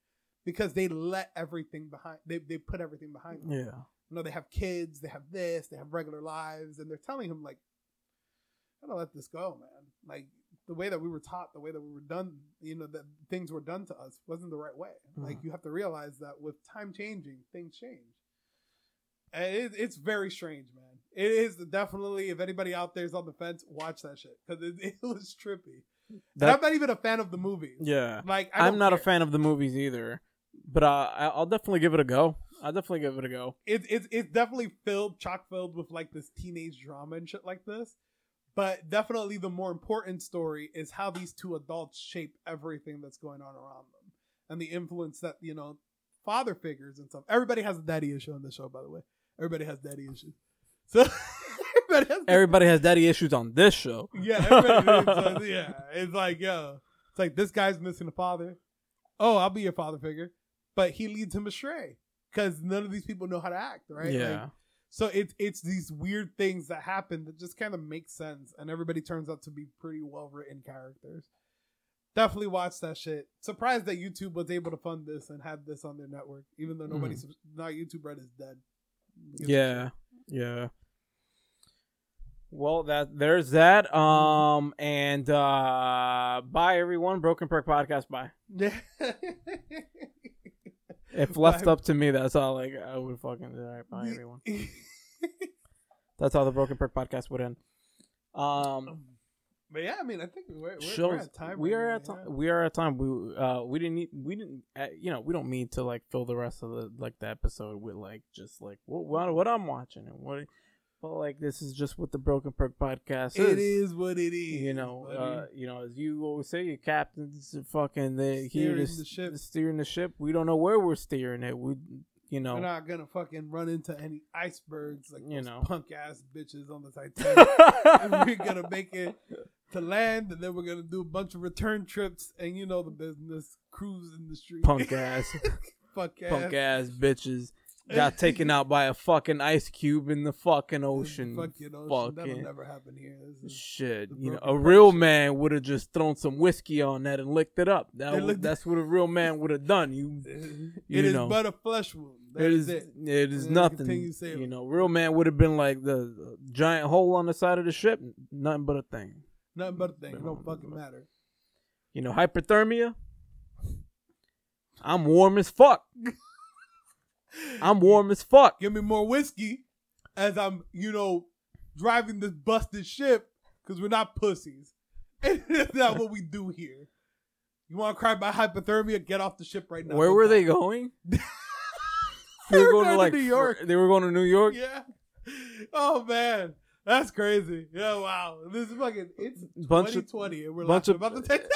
Speaker 2: because they let everything behind. They they put everything behind them.
Speaker 1: Yeah.
Speaker 2: You know, they have kids, they have this, they have regular lives, and they're telling him like, "Gotta let this go, man. Like the way that we were taught, the way that we were done, you know, that things were done to us wasn't the right way. Like
Speaker 1: Mhm.
Speaker 2: you have to realize that with time changing, things change." And it, it's very strange, man. It is definitely. If anybody out there is on the fence, watch that shit because it, it was trippy. And
Speaker 1: That,
Speaker 2: I'm not even a fan of the movies.
Speaker 1: yeah.
Speaker 2: Like I
Speaker 1: I'm not a fan of the movies either, but uh, I- I'll definitely give it a go. I'll definitely give it a go.
Speaker 2: It's it's it's definitely filled, chock filled with like this teenage drama and shit like this. But definitely the more important story is how these two adults shape everything that's going on around them and the influence that you know father figures and stuff. Everybody has a daddy issue on this show, by the way. Everybody has daddy issues. So everybody has
Speaker 1: Everybody has daddy issues on this show.
Speaker 2: Yeah, so, yeah. It's like, yo, it's like this guy's missing a father. Oh, I'll be your father figure, but he leads him astray because none of these people know how to act, right? Like,
Speaker 1: Yeah.
Speaker 2: So it's it's these weird things that happen that just kind of make sense, and everybody turns out to be pretty well written characters. Definitely watch that shit. Surprised that YouTube was able to fund this and have this on their network, even though nobody, now YouTube Red is dead. Gives a
Speaker 1: Yeah. Yeah. Well, that there's that. Um and uh bye everyone. Broken Perk Podcast. Bye. If left
Speaker 2: Bye.
Speaker 1: up to me, that's all. Like I would fucking. All right, bye everyone. That's how the Broken Perk Podcast would end. Um,
Speaker 2: But yeah, I mean, I think we're, we're,
Speaker 1: shows.
Speaker 2: we're at time.
Speaker 1: we
Speaker 2: right
Speaker 1: are
Speaker 2: now,
Speaker 1: at time.
Speaker 2: yeah.
Speaker 1: We are at time. We uh we didn't need we didn't uh, you know we don't mean to like fill the rest of the like the episode with like just like what what, what I'm watching and what. But like this is just what the Broken Perk Podcast is.
Speaker 2: It is what it is.
Speaker 1: you know, uh, you know, as you always say, your captain's fucking the here to
Speaker 2: Steering the ship.
Speaker 1: steering the ship. We don't know where we're steering it. We, you know,
Speaker 2: we're not gonna fucking run into any icebergs like
Speaker 1: You know.
Speaker 2: punk ass bitches on the Titanic. we're gonna make it to land, and then we're gonna do a bunch of return trips, and you know the business, cruise in the street,
Speaker 1: punk ass,
Speaker 2: punk ass,
Speaker 1: punk ass bitches got taken out by a fucking ice cube in the fucking ocean.
Speaker 2: Fucking ocean. That'll never happen here.
Speaker 1: Shit. You know, a real
Speaker 2: shit.
Speaker 1: man would have just thrown some whiskey on that and licked it up. That
Speaker 2: licked-
Speaker 1: that's what a real man would have done. You,
Speaker 2: It
Speaker 1: You
Speaker 2: is
Speaker 1: know.
Speaker 2: but a flesh wound. That
Speaker 1: it
Speaker 2: is
Speaker 1: is.
Speaker 2: it.
Speaker 1: It is
Speaker 2: And
Speaker 1: nothing. You know, real man would have been like the giant hole on the side of the ship. Nothing but a thing.
Speaker 2: Nothing but a thing. It don't fucking matter.
Speaker 1: You know, hypothermia. I'm warm as fuck. I'm warm as fuck.
Speaker 2: Give me more whiskey as I'm, you know, driving this busted ship because we're not pussies. And that's not what we do here. You want to cry about hypothermia? Get off the ship right now.
Speaker 1: Where were they going?
Speaker 2: They
Speaker 1: were going to like
Speaker 2: New York.
Speaker 1: They were going to New York.
Speaker 2: Yeah. Oh man, that's crazy. Yeah, wow. This is fucking. It's
Speaker 1: Bunch of
Speaker 2: 2020, and we're
Speaker 1: bunch of-
Speaker 2: about the Titanic.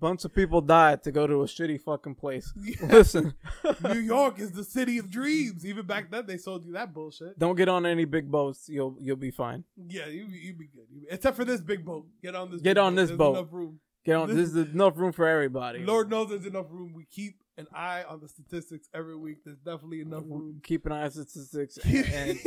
Speaker 1: Bunch of people died to go to a shitty fucking place. Listen,
Speaker 2: New York is the city of dreams. Even back then, they sold you that bullshit.
Speaker 1: don't get on any big boats. You'll you'll be fine.
Speaker 2: Yeah, you you be good. Except for this big boat. Get on this.
Speaker 1: Get on this
Speaker 2: There's
Speaker 1: boat.
Speaker 2: Enough room.
Speaker 1: Get on. This is enough room for everybody.
Speaker 2: Lord knows there's enough room. We keep an eye on the statistics every week. There's definitely enough room.
Speaker 1: Keep an eye on statistics, and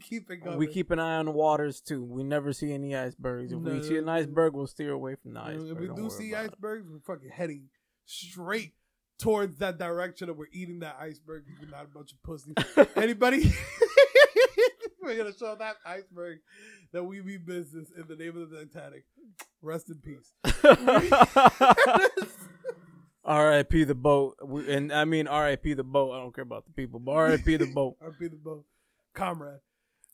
Speaker 2: keep it going.
Speaker 1: we keep an eye on the waters too. We never see any icebergs. If we see an iceberg, we'll steer away from the iceberg.
Speaker 2: If we do see
Speaker 1: about it.
Speaker 2: icebergs, we're fucking heading straight towards that direction, and we're eating that iceberg. We're not a bunch of pussies. Anybody? we're gonna show that iceberg that we mean business in the name of the Titanic. Rest in peace.
Speaker 1: R.I.P. the boat, and I mean R.I.P. the boat. I don't care about the people, but R.I.P. the boat.
Speaker 2: RP the boat, comrade.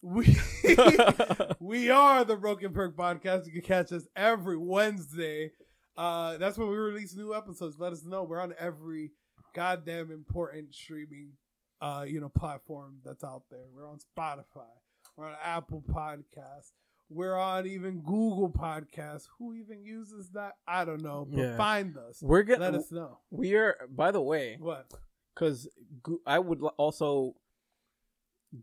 Speaker 2: We we are the Broken Perk Podcast. You can catch us every Wednesday. Uh, that's when we release new episodes. Let us know. We're on every goddamn important streaming, uh, you know, platform that's out there. We're on Spotify. We're on Apple Podcasts. We're on even Google Podcasts. Who even uses that? I don't know. But
Speaker 1: Yeah.
Speaker 2: find us.
Speaker 1: We're
Speaker 2: gonna
Speaker 1: Let
Speaker 2: us know.
Speaker 1: We are. By the way,
Speaker 2: What?
Speaker 1: because I would also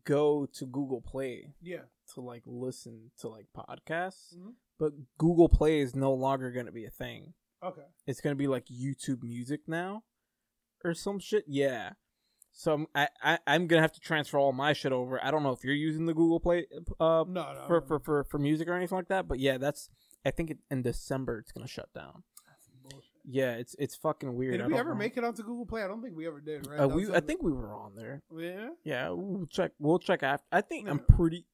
Speaker 1: go to Google Play
Speaker 2: Yeah.
Speaker 1: to like listen to like podcasts,
Speaker 2: Mhm.
Speaker 1: but Google Play is no longer going to be a thing.
Speaker 2: Okay.
Speaker 1: It's going to be like YouTube Music now, or some shit. Yeah. So I'm, I, I I'm gonna have to transfer all my shit over. I don't know if you're using the Google Play uh
Speaker 2: No, no.
Speaker 1: for, for for for music or anything like that, but yeah, that's I think it, in December it's gonna shut down.
Speaker 2: That's some bullshit.
Speaker 1: Yeah, it's it's fucking weird.
Speaker 2: Did we ever
Speaker 1: know.
Speaker 2: make it onto Google Play? I don't think we ever did, right?
Speaker 1: Uh, we I think we were on there.
Speaker 2: Yeah.
Speaker 1: Yeah, we'll check. We'll check after. I think I'm pretty.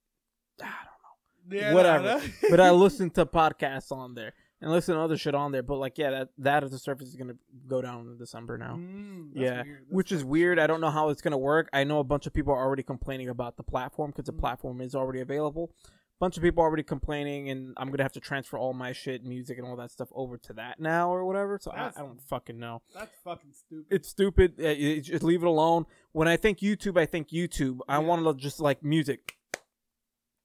Speaker 1: I don't know. Yeah. Whatever.
Speaker 2: no, no.
Speaker 1: but I listen to podcasts on there and listen to other shit on there. But like, yeah, that that as a service is gonna go down in December now.
Speaker 2: Mm,
Speaker 1: yeah, which is weird. I don't know how it's gonna work. I know a bunch of people are already complaining about the platform because the
Speaker 2: Mm.
Speaker 1: platform is already available. A bunch of people are already complaining, and I'm gonna have to transfer all my shit, music, and all that stuff over to that now or whatever. So I, I don't fucking know.
Speaker 2: That's fucking stupid.
Speaker 1: It's stupid. Just leave it alone. When I think YouTube, I think YouTube. I
Speaker 2: Yeah.
Speaker 1: want to just like music.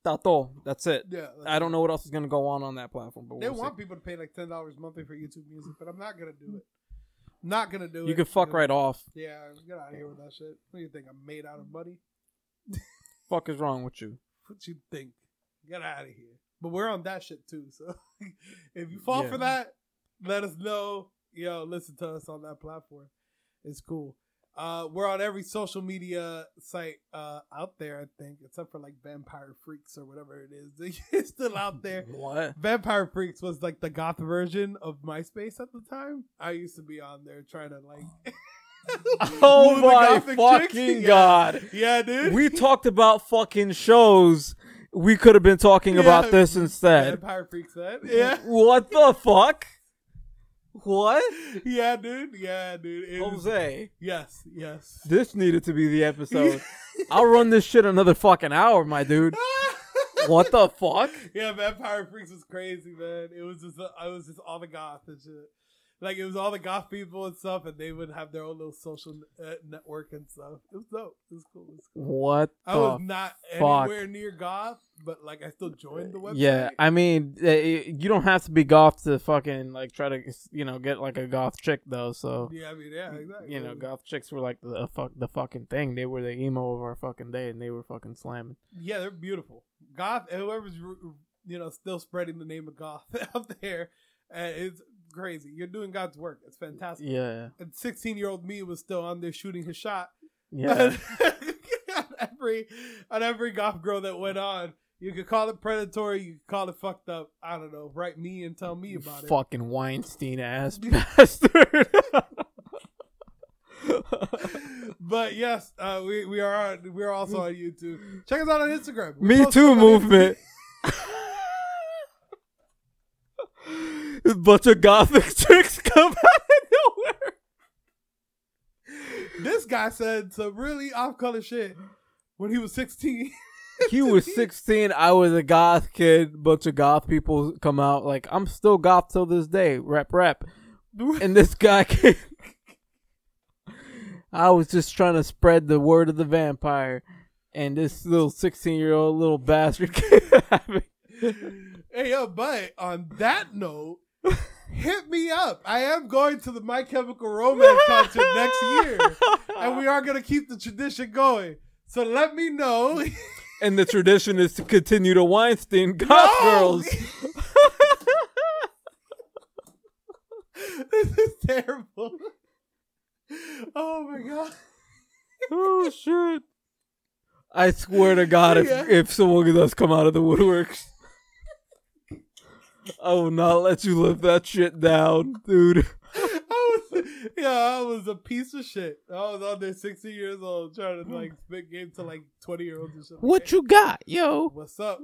Speaker 1: Tato. That's it.
Speaker 2: yeah. that's
Speaker 1: I don't know what else is gonna go on on that platform, but
Speaker 2: They
Speaker 1: we'll see.
Speaker 2: want people to pay like ten dollars monthly for YouTube Music, but I'm not gonna do it. Not gonna do it.
Speaker 1: You can fuck right off.
Speaker 2: Yeah, get out of here with that shit. What do you think? I'm made out of money?
Speaker 1: Fuck is wrong with you?
Speaker 2: What you think? Get out of here. But we're on that shit too. So if you fall
Speaker 1: Yeah.
Speaker 2: for that, let us know. Yo, listen to us on that platform. It's cool. Uh, we're on every social media site uh, out there, I think, except for like Vampire Freaks or whatever it is. It's still out there.
Speaker 1: What?
Speaker 2: Vampire Freaks was like the goth version of MySpace at the time. I used to be on there trying to like.
Speaker 1: Oh my fucking.
Speaker 2: Yeah.
Speaker 1: god!
Speaker 2: Yeah, dude.
Speaker 1: We talked about fucking shows. We could have been talking
Speaker 2: Yeah,
Speaker 1: about this instead.
Speaker 2: Vampire Freaks said. Yeah.
Speaker 1: What the fuck? What?
Speaker 2: Yeah, dude. Yeah, dude. It was-
Speaker 1: Jose,
Speaker 2: yes, yes.
Speaker 1: this needed to be the episode. I'll run this shit another fucking hour, my dude. What the fuck?
Speaker 2: yeah, Vampire Freaks was crazy, man. It was just, I was just all the goth and shit. Like it was all the goth people and stuff, and they would have their own little social uh, network and stuff. It was dope. It was cool. It was cool.
Speaker 1: What
Speaker 2: I was not
Speaker 1: fuck?
Speaker 2: anywhere near goth, but like I still joined the website.
Speaker 1: Yeah, I mean, uh, you don't have to be goth to fucking like try to, you know, get like a goth chick though. So
Speaker 2: yeah, I mean, yeah, exactly.
Speaker 1: you know, goth chicks were like the fuck the fucking thing. They were the emo of our fucking day, and they were fucking slamming.
Speaker 2: Yeah, they're beautiful. Goth, whoever's you know still spreading the name of goth out there, uh, it's crazy. You're doing God's work. It's fantastic.
Speaker 1: Yeah,
Speaker 2: And 16 year old me was still on there shooting his shot.
Speaker 1: yeah.
Speaker 2: on every on every goth girl that went on. You could call it predatory. You could call it fucked up. I don't know. Write me and tell me about it.
Speaker 1: fucking Weinstein ass bastard.
Speaker 2: But yes, uh, we we are on, we are also on YouTube. Check us out on Instagram. We're
Speaker 1: Me Too movement. A bunch of gothic chicks come out of nowhere.
Speaker 2: This guy said some really off color shit when he was 16.
Speaker 1: He was 16. I was a goth kid. Bunch of goth people come out. Like, I'm still goth till this day. Rep, rep. And this guy came. I was just trying to spread the word of the vampire. And this little 16 year old little bastard came at me.
Speaker 2: hey yo, but on that note, hit me up. I am going to the My Chemical Romance concert next year, and we are gonna keep the tradition going. So let me know.
Speaker 1: And the tradition is to continue to Weinstein goth
Speaker 2: No!
Speaker 1: girls.
Speaker 2: this is terrible. Oh my god.
Speaker 1: oh shit! I swear to God, if
Speaker 2: Yeah.
Speaker 1: if someone does come out of the woodworks, I will not let you live that shit down, dude.
Speaker 2: I was, yeah, I was a piece of shit. I was on there 16 years old trying to hmm. like spit game to like 20 year olds and shit.
Speaker 1: What you got, yo?
Speaker 2: What's up?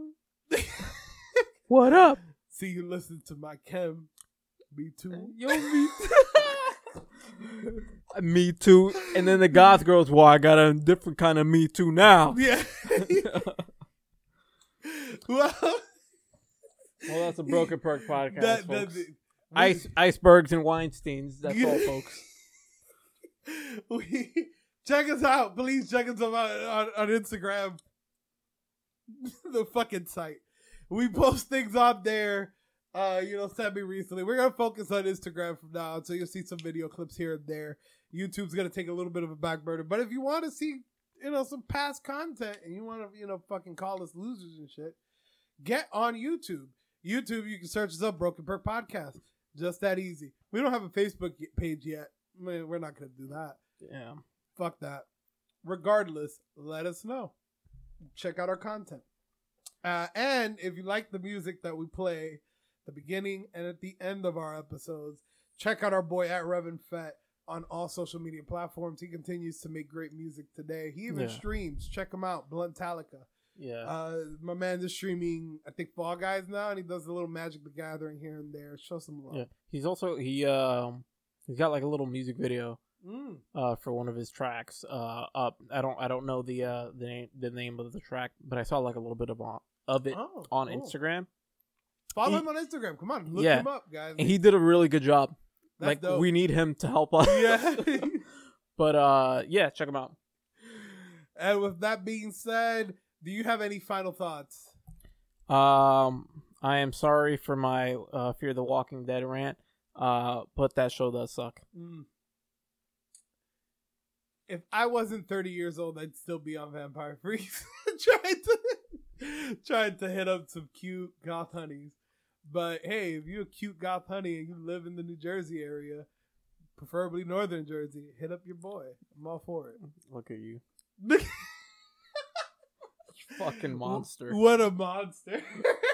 Speaker 1: What up?
Speaker 2: See you listen to my chem. Me too.
Speaker 1: Yo, me. Too. me too. And then the goth girls, well, I got a different kind of me too now.
Speaker 2: Yeah. well,
Speaker 1: Well, that's a Broken Perk podcast,
Speaker 2: that, that,
Speaker 1: folks. Ice, icebergs and Weinsteins. That's all, folks.
Speaker 2: we check us out. Please check us out on, on Instagram. the fucking site. We post things on there. Uh, you know, send me recently. We're gonna focus on Instagram from now on, so you'll see some video clips here and there. YouTube's gonna take a little bit of a back burner. But if you want to see, you know, some past content and you want to, you know, fucking call us losers and shit, get on YouTube. YouTube, you can search us up, Broken Perk Podcast. Just that easy. We don't have a Facebook page yet. Man, we're not gonna do that.
Speaker 1: Yeah.
Speaker 2: Fuck that. Regardless, let us know. Check out our content. Uh, and if you like the music that we play the beginning and at the end of our episodes, check out our boy at Revan Fett on all social media platforms. He continues to make great music today. He even
Speaker 1: Yeah.
Speaker 2: streams. Check him out, Blunt Talica.
Speaker 1: Yeah.
Speaker 2: Uh, my man is streaming, I think, Fall Guys now, and he does a little Magic the Gathering here and there. Show some love.
Speaker 1: yeah. He's also he um he's got like a little music video
Speaker 2: Mm.
Speaker 1: uh for one of his tracks uh up. I don't I don't know the uh the name the name of the track, but I saw like a little bit of on, of it
Speaker 2: Oh,
Speaker 1: on
Speaker 2: cool.
Speaker 1: Instagram.
Speaker 2: Follow
Speaker 1: He-
Speaker 2: him on Instagram. Come on, look
Speaker 1: Yeah.
Speaker 2: him up, guys.
Speaker 1: And he did a really good job.
Speaker 2: That's
Speaker 1: like
Speaker 2: dope.
Speaker 1: we need him to help us.
Speaker 2: yeah.
Speaker 1: but uh yeah, check him out.
Speaker 2: and with that being said, do you have any final thoughts?
Speaker 1: Um I am sorry for my uh Fear the Walking Dead rant. Uh but that show does suck.
Speaker 2: Mm. If I wasn't 30 years old, I'd still be on Vampire Freaks trying to trying to hit up some cute goth honeys. But hey, if you're a cute goth honey and you live in the New Jersey area, preferably northern Jersey, hit up your boy. I'm all for it.
Speaker 1: Look at you. Fucking monster.
Speaker 2: What a monster.